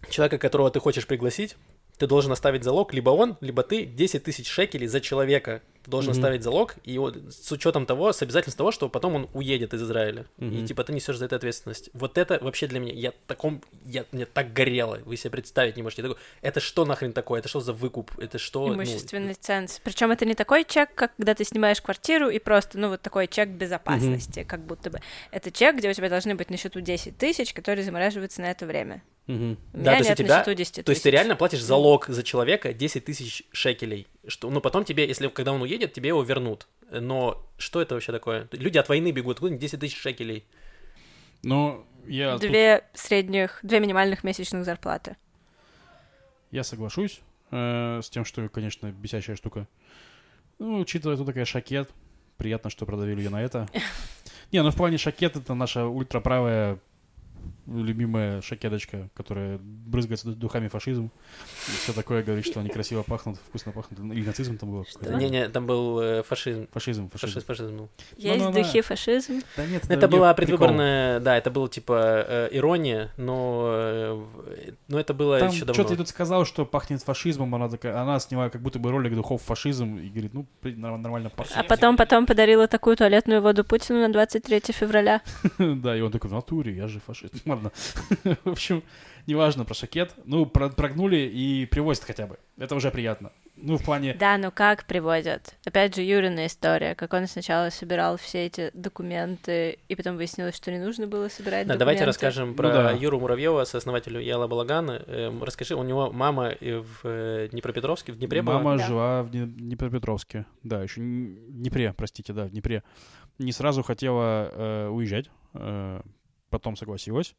человека, которого ты хочешь пригласить, ты должен оставить залог, либо он, либо ты, 10 тысяч шекелей за человека. Ты должен Мгм. оставить залог, и вот с учетом того, с обязательством того, что потом он уедет из Израиля. И Мгм. типа ты несешь за это ответственность. Вот это вообще для меня, я таком, я, мне так горело, вы себе представить не можете. Я такой, это что нахрен такое? Это что за выкуп? Это что? ну, Имущественный ценз. Причем это не такой чек, как когда ты снимаешь квартиру и просто, ну, вот такой чек безопасности, как будто бы. Это чек, где у тебя должны быть на счету 10 тысяч, которые замораживаются на это время. У Да, то есть у на тебя- счету 10 То есть ты реально платишь залог за человека 10 тысяч шекелей. Что, ну, потом тебе, если когда он уедет, тебе его вернут. Но что это вообще такое? Люди от войны бегут, откуда 10 тысяч шекелей? Ну, я, тут- Две средних, две минимальных месячных зарплаты. я соглашусь э, с тем, что, конечно, бесящая штука. Ну, учитывая, тут такая шакет, приятно, что продавили ее на это. <laughs> Не, ну в плане шакет это наша ультраправая любимая шакедочка, которая брызгается духами фашизм. И все такое говорит, что они красиво пахнут, вкусно пахнут. Или нацизм там было. какой-то. Не-не, там был э, фашизм. Фашизм, фашизм. Фашизм, фашизм был. Есть ну, да. духи фашизм. Да нет, Это не была прикол. предвыборная, да, это было типа э, ирония, но, э, но это было Там еще давно. что-то тут сказал, что пахнет фашизмом, она такая, она сняла как будто бы ролик духов фашизм и говорит, ну, нормально пахнет. А потом, потом подарила такую туалетную воду Путину на 23 февраля. <laughs> Да, и он такой, в натуре, я же фашист. Ладно. <laughs> В общем, неважно про шакет. Ну, про- прогнули и привозят хотя бы. Это уже приятно. Ну, в плане... Да, но как приводят? Опять же, Юрина история, как он сначала собирал все эти документы, и потом выяснилось, что не нужно было собирать Да, документы. давайте расскажем про да. Юру Муравьева, сооснователя Яла Балагана. Эм, расскажи, у него мама в э, Днепропетровске, в Днепре была? Мама Да. жила в Дне- Днепропетровске. Да, еще не- Днепре, простите, да, в Днепре. Не сразу хотела э, уезжать, э, потом согласилась.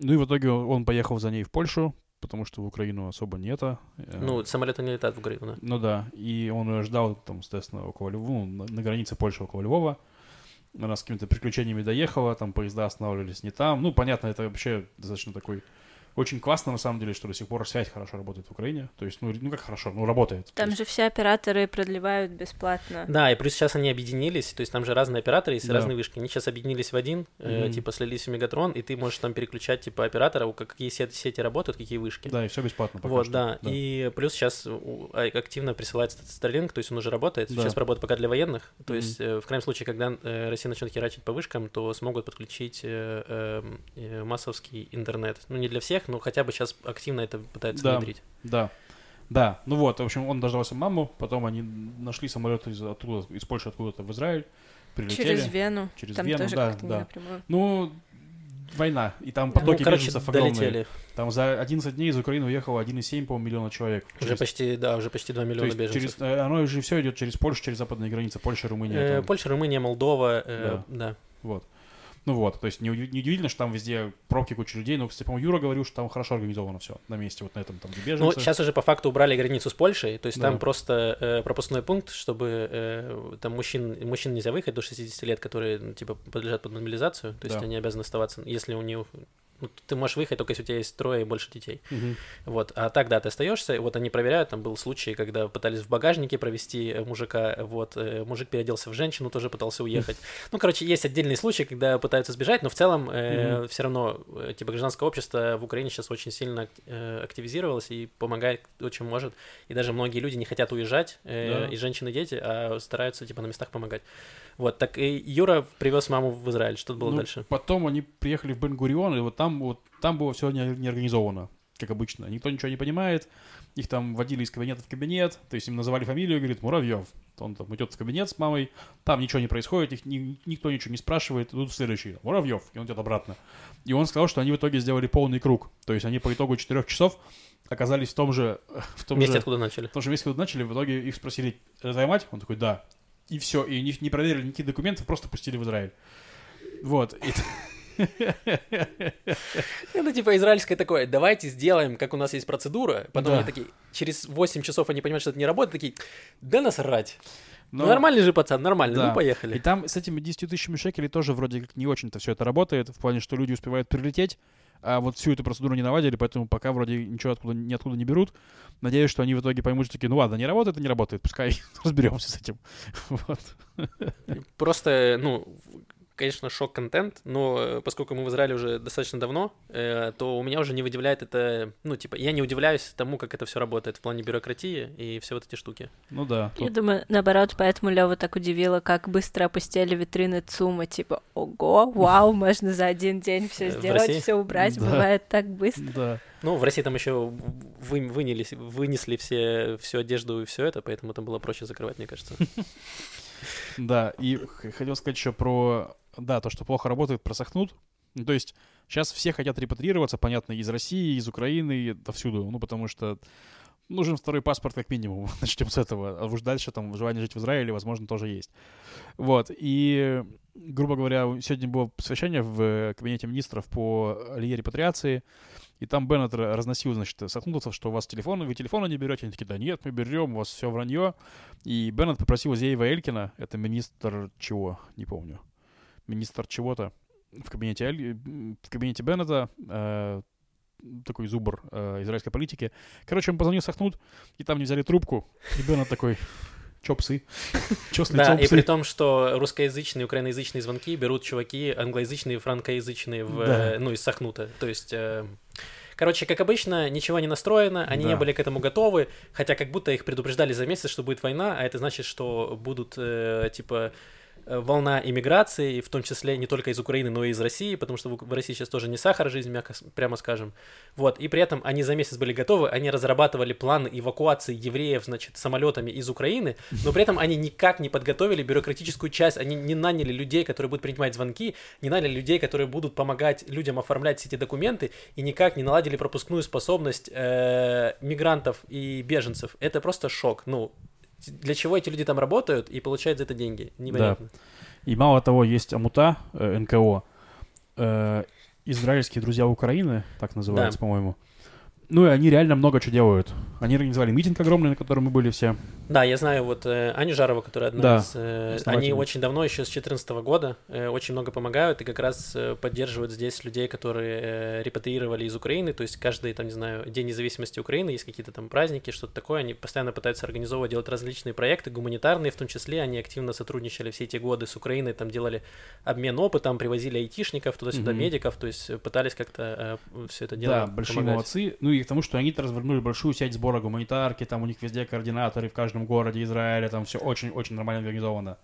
Ну и в итоге он поехал за ней в Польшу, потому что в Украину особо не это. э, Ну, самолеты не летают в Украину. Ну да, и он ее ждал там, соответственно, около Львова, ну, на, на границе Польши около Львова. Она с какими-то приключениями доехала, там поезда останавливались не там. Ну, понятно, это вообще достаточно такой... Очень классно, на самом деле, что до сих пор связь хорошо работает в Украине. То есть, ну, ну как хорошо, ну, работает. Там есть- же все операторы продлевают бесплатно. Да, и плюс сейчас они объединились, то есть там же разные операторы, есть Да. разные вышки. Они сейчас объединились в один, э, Мгм. типа слились в Мегатрон, и ты можешь там переключать типа оператора, у какие сети, сети работают, какие вышки. Да, и все бесплатно пока вот, что. да. И плюс сейчас а, активно присылается этот Starlink, то есть он уже работает. Да. Сейчас работает пока для военных. То Мгм. есть э, в крайнем случае, когда э, Россия начнет херачить по вышкам, то смогут подключить э, эм, э, массовский интернет. Ну, не для всех, но хотя бы сейчас активно это пытаются Да. внедрить. Да. Да, ну вот, в общем, он дождался маму, потом они нашли самолет из, оттуда, из Польши откуда-то в Израиль, прилетели. Через Вену. Через Там Вену, тоже да, как-то да. напрямую. Ну, война, и там Ну, потоки короче, беженцев огромные. долетели. Там за 11 дней из Украины уехало 1,7, по миллиона человек. Уже Через- почти, да, уже почти 2 то миллиона есть беженцев. через, э, оно уже все идет через Польшу, через западные границы, Польша, Румыния. Э, там. Польша, Румыния, Молдова, э, да. Вот. Ну вот, то есть не, уди- не удивительно, что там везде пробки куча людей, но, кстати, по-моему, Юра говорил, что там хорошо организовано все на месте, вот на этом там, где Ну, сейчас уже по факту убрали границу с Польшей, то есть Да. там просто э, пропускной пункт, чтобы э, там мужчин, мужчин нельзя выехать до 60 лет, которые, ну, типа, подлежат под мобилизацию, то есть Да. они обязаны оставаться, если у них Ну, ты можешь выехать только если у тебя есть трое и больше детей. Мгм. Вот, а так, да, ты остаешься, вот они проверяют, там был случай, когда пытались в багажнике провести э, мужика, вот, э, мужик переоделся в женщину, тоже пытался уехать. <laughs> Ну, короче, есть отдельные случаи, когда пытаются сбежать, но в целом Мгм. все равно, э, типа, гражданское общество в Украине сейчас очень сильно э, активизировалось и помогает, чем может, и даже многие люди не хотят уезжать, э, Да. и женщины, и дети, а стараются, типа, на местах помогать. Вот, так и Юра привез маму в Израиль, что было Ну, дальше? Потом они приехали в Бен-Гурион, и вот там, вот, там было все не, организовано, как обычно. Никто ничего не понимает, их там водили из кабинета в кабинет, то есть им называли фамилию, говорит, Муравьев. Он там идет в кабинет с мамой, там ничего не происходит, их ни- никто ничего не спрашивает, тут в следующий, Муравьев, и он идет обратно. И он сказал, что они в итоге сделали полный круг, то есть они по итогу четырех часов оказались в том же... В том Месте, же откуда начали? в том же месте, куда начали, в итоге их спросили, это твоя мать? Он такой, да. И все, и не, не проверили никаких документов, просто пустили в Израиль. Вот. И- <laughs> Это типа израильское такое, давайте сделаем, как у нас есть процедура. Потом Да. они такие, через 8 часов они понимают, что это не работает, такие, да насрать. Ну, но- нормальный же пацан, нормально, Да. ну И поехали. там с этими 10 тысячами шекелей тоже вроде как не очень-то все это работает, в плане, что люди успевают прилететь, а вот всю эту процедуру не наладили, поэтому пока вроде ничего откуда, ниоткуда не берут. Надеюсь, что они в итоге поймут, что такие, ну ладно, не работает не работает, пускай <laughs> разберемся с этим. <laughs> Вот. Просто, ну, конечно, шок-контент, но э, поскольку мы в Израиле уже достаточно давно, э, то у меня уже не удивляет это, ну, типа, я не удивляюсь тому, как это все работает в плане бюрократии и все вот эти штуки. Ну да. Я тут- думаю, наоборот, поэтому Лёва так удивила, как быстро опустили витрины ЦУМа, типа, ого, вау, <laughs> можно за один день все Э, сделать, все убрать, Да. бывает так быстро. Да. Ну, в России там еще вы, вынесли, вынесли все, всю одежду и все это, поэтому там было проще закрывать, мне кажется. <laughs> Да, и хотел сказать еще про, да, то, что плохо работает, про Сахнут. Ну, то есть сейчас все хотят репатрироваться, понятно, из России, из Украины, отовсюду, ну, потому что нужен второй паспорт как минимум, <laughs> начнем с этого. А уж дальше там желание жить в Израиле, возможно, тоже есть. Вот, и, грубо говоря, сегодня было совещание в кабинете министров по алие репатриации, и там Беннет ра- разносил, значит, сахнутовцев, что у вас телефоны, вы телефоны не берете. Они такие, да нет, мы берем, у вас все вранье. И Беннет попросил Зеева Элькина, это министр чего, не помню, министр чего-то, в кабинете, в кабинете Беннета, э, такой зубр э, израильской политики. Короче, он позвонил Сахнут, и там не взяли трубку. И Беннет такой, чё псы? <laughs> Чё с Да, и псы?» при том, что русскоязычные, украиноязычные звонки берут чуваки англоязычные, франкоязычные, в, Да. э, ну, из Сахнута. То есть, э, короче, как обычно, ничего не настроено, они не Да. были к этому готовы, хотя как будто их предупреждали за месяц, что будет война, а это значит, что будут, э, типа, волна иммиграции, в том числе не только из Украины, но и из России, потому что в России сейчас тоже не сахар жизнь, мягко, прямо скажем. Вот, и при этом они за месяц были готовы, они разрабатывали план эвакуации евреев, значит, самолетами из Украины, но при этом они никак не подготовили бюрократическую часть, они не наняли людей, которые будут принимать звонки, не наняли людей, которые будут помогать людям оформлять все эти документы, и никак не наладили пропускную способность э, мигрантов и беженцев. Это просто шок. Ну, для чего эти люди там работают и получают за это деньги? Непонятно. И мало того, есть Амута, э, НКО, э, израильские друзья Украины, так называется, по-моему. Ну и они реально много чего делают. Они организовали митинг огромный, на котором мы были все. Да, я знаю вот э, Аню Жарову, которая одна Да, из... э, они очень давно, еще с 2014 года, э, очень много помогают и как раз э, поддерживают здесь людей, которые э, репатриировали из Украины. То есть каждый, там, не знаю, День независимости Украины, есть какие-то там праздники, что-то такое. Они постоянно пытаются организовывать, делать различные проекты, гуманитарные в том числе. Они активно сотрудничали все эти годы с Украиной, там делали обмен опытом, привозили айтишников туда-сюда, Мгм. медиков, то есть э, пытались как-то все это Да, дело большие помогать. молодцы. Ну и к тому, что они развернули большую сеть сбора гуманитарки, там у них везде координаторы в каждом городе Израиля, там все очень-очень нормально организовано.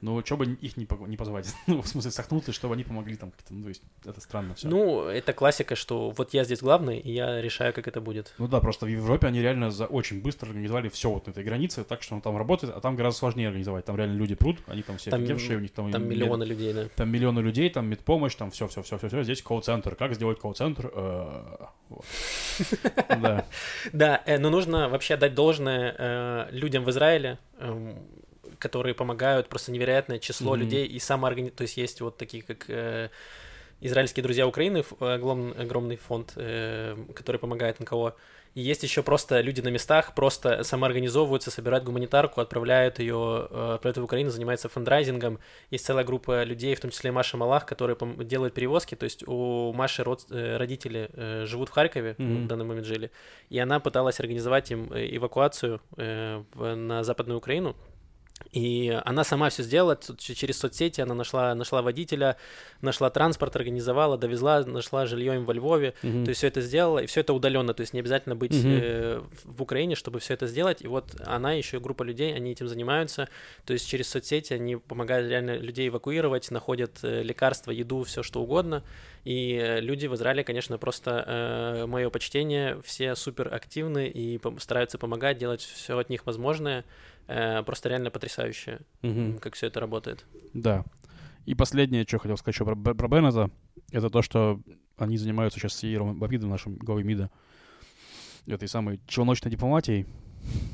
Ну, что бы их не, не позвать? <laughs> Ну, в смысле, сохнуты, чтобы они помогли там как-то. Ну, то есть, это странно все. Ну, это классика, что вот я здесь главный, и я решаю, как это будет. Ну да, просто в Европе они реально за очень быстро организовали все вот на этой границе, так что он там работает, а там гораздо сложнее организовать. Там реально люди прут, они там все Там- офигевшие, у них там, Там миллионы людей, да. там миллионы людей, там медпомощь, там все, все, все, все, все. Здесь колл-центр. Как сделать колл-центр? Э. <laughs> Да. Да, э, но нужно вообще отдать должное э, людям в Израиле, эм, которые помогают, просто невероятное число Мгм. людей и самооргани... То есть есть вот такие, как... э, израильские друзья Украины, ф- огромный, фонд, э, который помогает НКО. И есть еще просто люди на местах, просто самоорганизовываются, собирают гуманитарку, отправляют ее, э, отправляют в Украину, занимаются фандрайзингом. Есть целая группа людей, в том числе Маша Малах, которые делают перевозки. То есть у Маши род- э, родители э, живут в Харькове, Мгм. в данный момент жили. И она пыталась организовать им эвакуацию на Западную Украину. И она сама все сделала через соцсети, она нашла, нашла водителя, нашла транспорт, организовала, довезла, нашла жилье им во Львове. Мгм. То есть все это сделала, и все это удаленно, то есть не обязательно быть Мгм. э, в Украине, чтобы все это сделать. И вот она еще группа людей, они этим занимаются. То есть через соцсети они помогают реально людей эвакуировать, находят э, лекарства, еду, все что угодно. И э, люди в Израиле, конечно, просто мое почтение, все супер активны и стараются помогать, делать все от них возможное. Э, Просто реально потрясающе, Мгм. как все это работает. Да. И последнее, что хотел сказать еще про, про Беннета, это то, что они занимаются сейчас с Иером Бабидом, нашим главой МИДа, этой самой челночной дипломатией.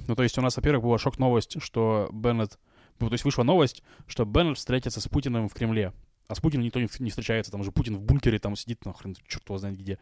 Ну, то есть у нас, во-первых, была шок-новость, что Беннет... Ну, то есть вышла новость, что Беннет встретится с Путиным в Кремле. А с Путиным никто не, не встречается, там же Путин в бункере, там сидит, нахрен, черт его знает где,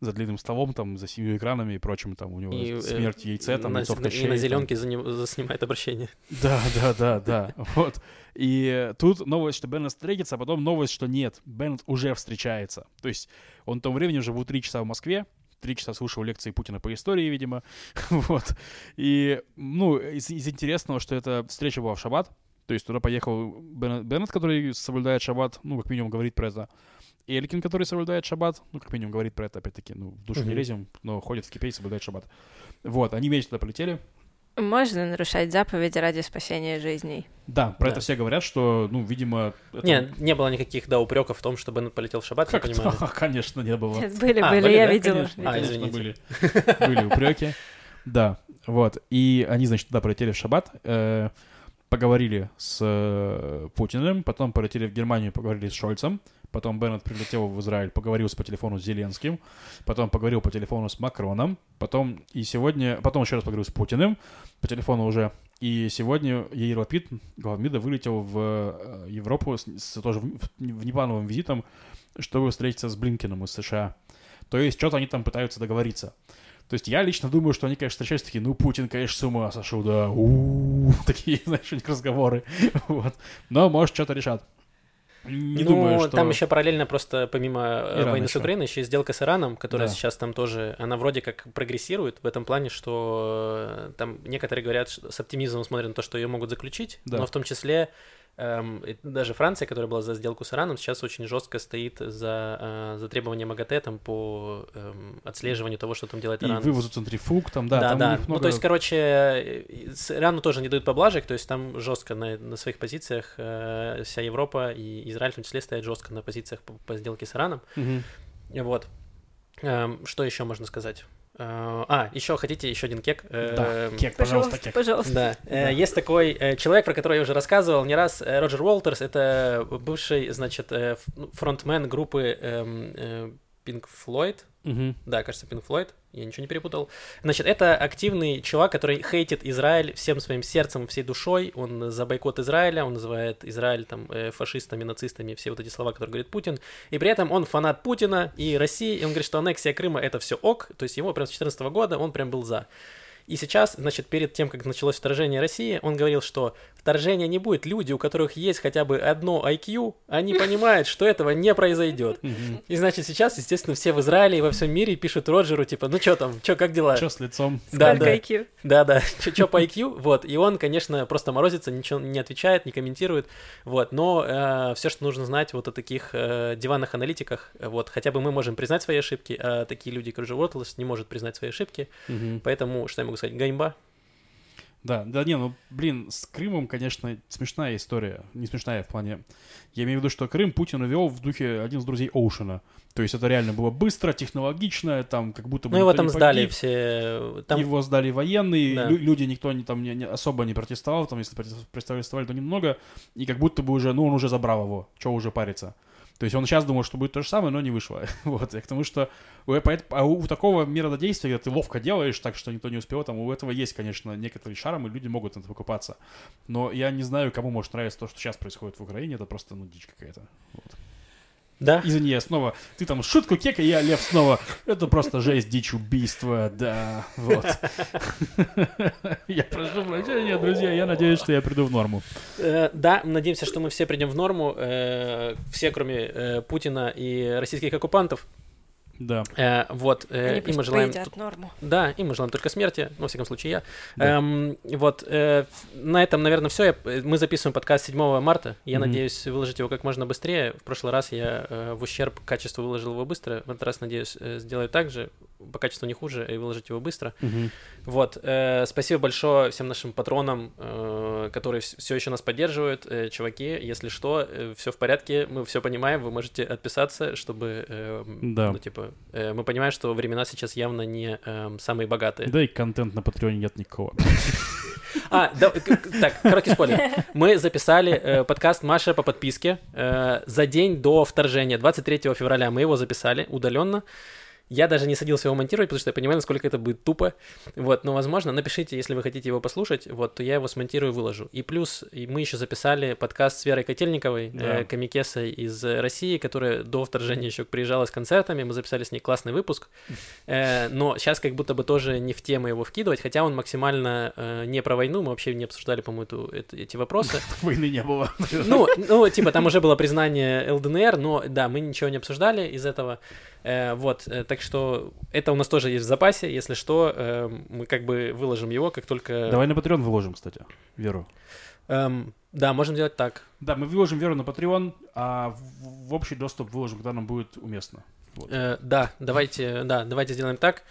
за длинным столом, там, за семью экранами и прочим, там, у него И, э, смерть яйце, там, на, лицо в и на зеленке заснимает обращение. <laughs> Да, да, да, да. Вот. И тут новость, что Беннет встретится, а потом новость, что нет, Беннет уже встречается. То есть он в том времени уже был три часа в Москве, три часа слушал лекции Путина по истории, видимо. <laughs> вот. И, ну, из, из интересного, что эта встреча была в шаббат. То есть туда поехал Беннет, Беннет, который соблюдает шаббат, ну, как минимум говорит про это. Элькин, который соблюдает шаббат, ну, как минимум говорит про это, опять-таки, ну, в душу не Мгм. лезем, но ходит в кипе и соблюдает шаббат. Вот, они вместе туда полетели. Можно нарушать заповеди ради спасения жизней. Да, про Да. это все говорят, что, ну, видимо... это- Не, не было никаких, да, упреков в том, что Беннет полетел в шаббат, я Как понимаю. <laughs> конечно, не было. Нет, были, А, были, были, я да, видела. Конечно, А, конечно, извините. были. Были упреки. <laughs> Да, вот. И они, значит, туда полетели в шаббат, э, поговорили с э, Путиным, потом полетели в Германию, поговорили с Шольцем, потом Беннет прилетел в Израиль, поговорил по телефону с Зеленским, потом поговорил по телефону с Макроном, потом и сегодня, потом еще раз поговорил с Путиным по телефону уже, и сегодня Яир Лапид, глава МИДа, вылетел в э, Европу с, с тоже внеплановым визитом, чтобы встретиться с Блинкиным из США. То есть что-то они там пытаются договориться. То есть я лично думаю, что они, конечно, встречаются такие, ну, Путин, конечно, с ума сошел, да, у <laughs> такие, знаешь, у них разговоры, <laughs> вот. Но, может, что-то решат. Не ну, думаю, что... там еще параллельно просто помимо э, Иран войны с еще. Украиной еще и сделка с Ираном, которая Да. сейчас там тоже, она вроде как прогрессирует в этом плане, что э, там некоторые говорят что с оптимизмом смотрят на то, что ее могут заключить, Да. но в том числе даже Франция, которая была за сделку с Ираном, сейчас очень жестко стоит за, э, за требования МАГАТЭ там по эм, отслеживанию того, что там делает И Иран. вывозу центрифуг, там, да, да, там да. них Ну, много... то есть, короче, э, Ирану тоже не дают поблажек, то есть там жестко на, на своих позициях э, вся Европа и Израиль в том числе стоят жестко на позициях по, по сделке с Ираном. Мгм. Вот. Эм, что еще можно сказать? Э, а, еще хотите еще один кек? Да, Эм, кек, пожалуйста, Пожалуйста, кек. пожалуйста. да, э, Да. есть такой э, человек, про которого я уже рассказывал не раз, э, Роджер Уолтерс, это бывший, значит, э, ну, фронтмен группы эм, э, Pink Floyd, Мгм. да, кажется, Pink Floyd, я ничего не перепутал. Значит, это активный чувак, который хейтит Израиль всем своим сердцем, всей душой. Он за бойкот Израиля, он называет Израиль там э, фашистами, нацистами, все вот эти слова, которые говорит Путин. И при этом он фанат Путина и России, и он говорит, что аннексия Крыма это все ок, то есть ему прям с 2014 года он прям был за. И сейчас, значит, перед тем, как началось вторжение России, он говорил, что вторжения не будет. Люди, у которых есть хотя бы одно IQ, они <laughs> понимают, что этого не произойдет. И значит, сейчас, естественно, все в Израиле и во всем мире пишут Роджеру, типа, ну что там, что, как дела? Чё с лицом? Да, Сколько да, IQ? да, да, <laughs> что по IQ, вот, и он, конечно, просто морозится, ничего не отвечает, не комментирует, вот, но все, что нужно знать вот о таких э, диванных аналитиках, э, вот, хотя бы мы можем признать свои ошибки, а такие люди, как Роджер не может признать свои ошибки, поэтому, что я могу сказать, ганьба, Да, да, не, ну, блин, с Крымом, конечно, смешная история. Не смешная в плане... Я имею в виду, что Крым Путин увел в духе один из друзей Оушена. То есть это реально было быстро, технологично, там как будто бы ну его там сдали все, там, Его сдали военные, Да. лю- люди, никто не, там не, не- особо не протестовал, там, если проте- протестовали, то немного, и как будто бы уже, ну, он уже забрал его, что уже париться. То есть он сейчас думал, что будет то же самое, но не вышло. <laughs> вот, и к тому, что у, а у такого миродействия, когда ты ловко делаешь так, что никто не успел, там у этого есть, конечно, некоторые шармы, люди могут на это покупаться. Но я не знаю, кому может нравиться то, что сейчас происходит в Украине, это просто, ну, дичь какая-то. Вот. Да. Извини, я снова... Ты там шутку кека, я Лев снова. Это просто жесть, дичь, убийство, да, вот. <laughs> Я прошу прощения, друзья, я надеюсь, что я приду в норму. Э, Да, надеемся, что мы все придем в норму. э, Все, кроме э, Путина и российских оккупантов. Да. Э, Вот. э, И мы желаем... норму. Да, и мы желаем только смерти, ну, во всяком случае, я. Да. Эм, вот, э, на этом, наверное, все. Мы записываем подкаст 7 марта. Я Мгм. надеюсь выложить его как можно быстрее. В прошлый раз я э, в ущерб качеству выложил его быстро. В этот раз, надеюсь, э, сделаю так же. По качеству не хуже, и выложить его быстро. Мгм. Вот, э, спасибо большое всем нашим патронам, э, которые все еще нас поддерживают. Э, чуваки, если что, все в порядке, мы все понимаем, вы можете отписаться, чтобы, э, Да. ну, типа, э, мы понимаем, что времена сейчас явно не э, самые богатые. Да и контент на Патреоне нет никакого. А, да, так, короткий спойлер. Мы записали э, подкаст Маша по подписке э, за день до вторжения, 23 февраля. Мы его записали удаленно. Я даже не садился его монтировать, потому что я понимаю, насколько это будет тупо. Вот, но, возможно, напишите, если вы хотите его послушать, вот, то я его смонтирую и выложу. И плюс, и мы еще записали подкаст с Верой Котельниковой, Да. э, комикесой из э, России, которая до вторжения еще приезжала с концертами. Мы записали с ней классный выпуск. <laughs> Э, но сейчас как будто бы тоже не в тему его вкидывать, хотя он максимально э, не про войну, мы вообще не обсуждали, по-моему, эту- эти вопросы. <laughs> Войны не было. Ну, ну, типа, там уже было признание ЛДНР, но да, мы ничего не обсуждали из этого. Э, вот, э, так что это у нас тоже есть в запасе. Если что, э, мы как бы выложим его, как только... Давай на Patreon выложим, кстати, Веру. Эм, да, можем делать так. Да, мы выложим Веру на Patreon, а в, в общий доступ выложим, когда нам будет уместно. Вот. Э, да, давайте, да, давайте сделаем так.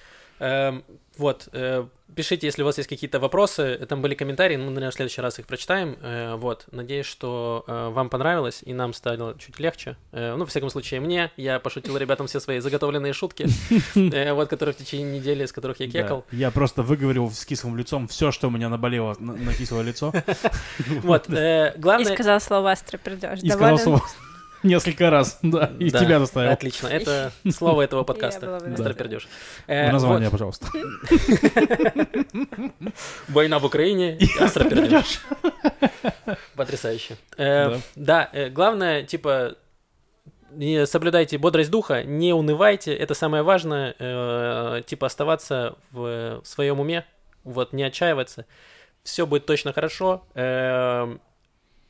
Эм, вот, э, пишите, если у вас есть какие-то вопросы. Там были комментарии, мы, наверное, в следующий раз их прочитаем. Э, вот, надеюсь, что э, вам понравилось и нам стало чуть легче. Ну, во всяком случае, мне. Я пошутил ребятам все свои заготовленные шутки, <laughs> вот, которые в течение недели, с которых я кекал. Я просто выговорил с кислым лицом все, что у меня наболело на, на кислое лицо. <laughs> Вот, э, И главное... сказал слово «Астра придешь». И сказал слово несколько раз. Да, и Да, тебя заставил. Отлично, это слово этого подкаста. Мистер Пердёж. В Э, название, пожалуйста. <laughs> Война в Украине, Астра Пердёж. Потрясающе. Э, Да. Э, главное, типа, соблюдайте бодрость духа, не унывайте, это самое важное, типа, оставаться в своем уме, вот, не отчаиваться, все будет точно хорошо, э,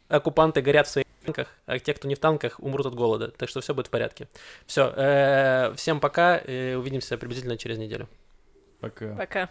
оккупанты горят в своих танках, а те, кто не в танках, умрут от голода, так что все будет в порядке. Все, всем пока, э, увидимся приблизительно через неделю. Пока. Пока.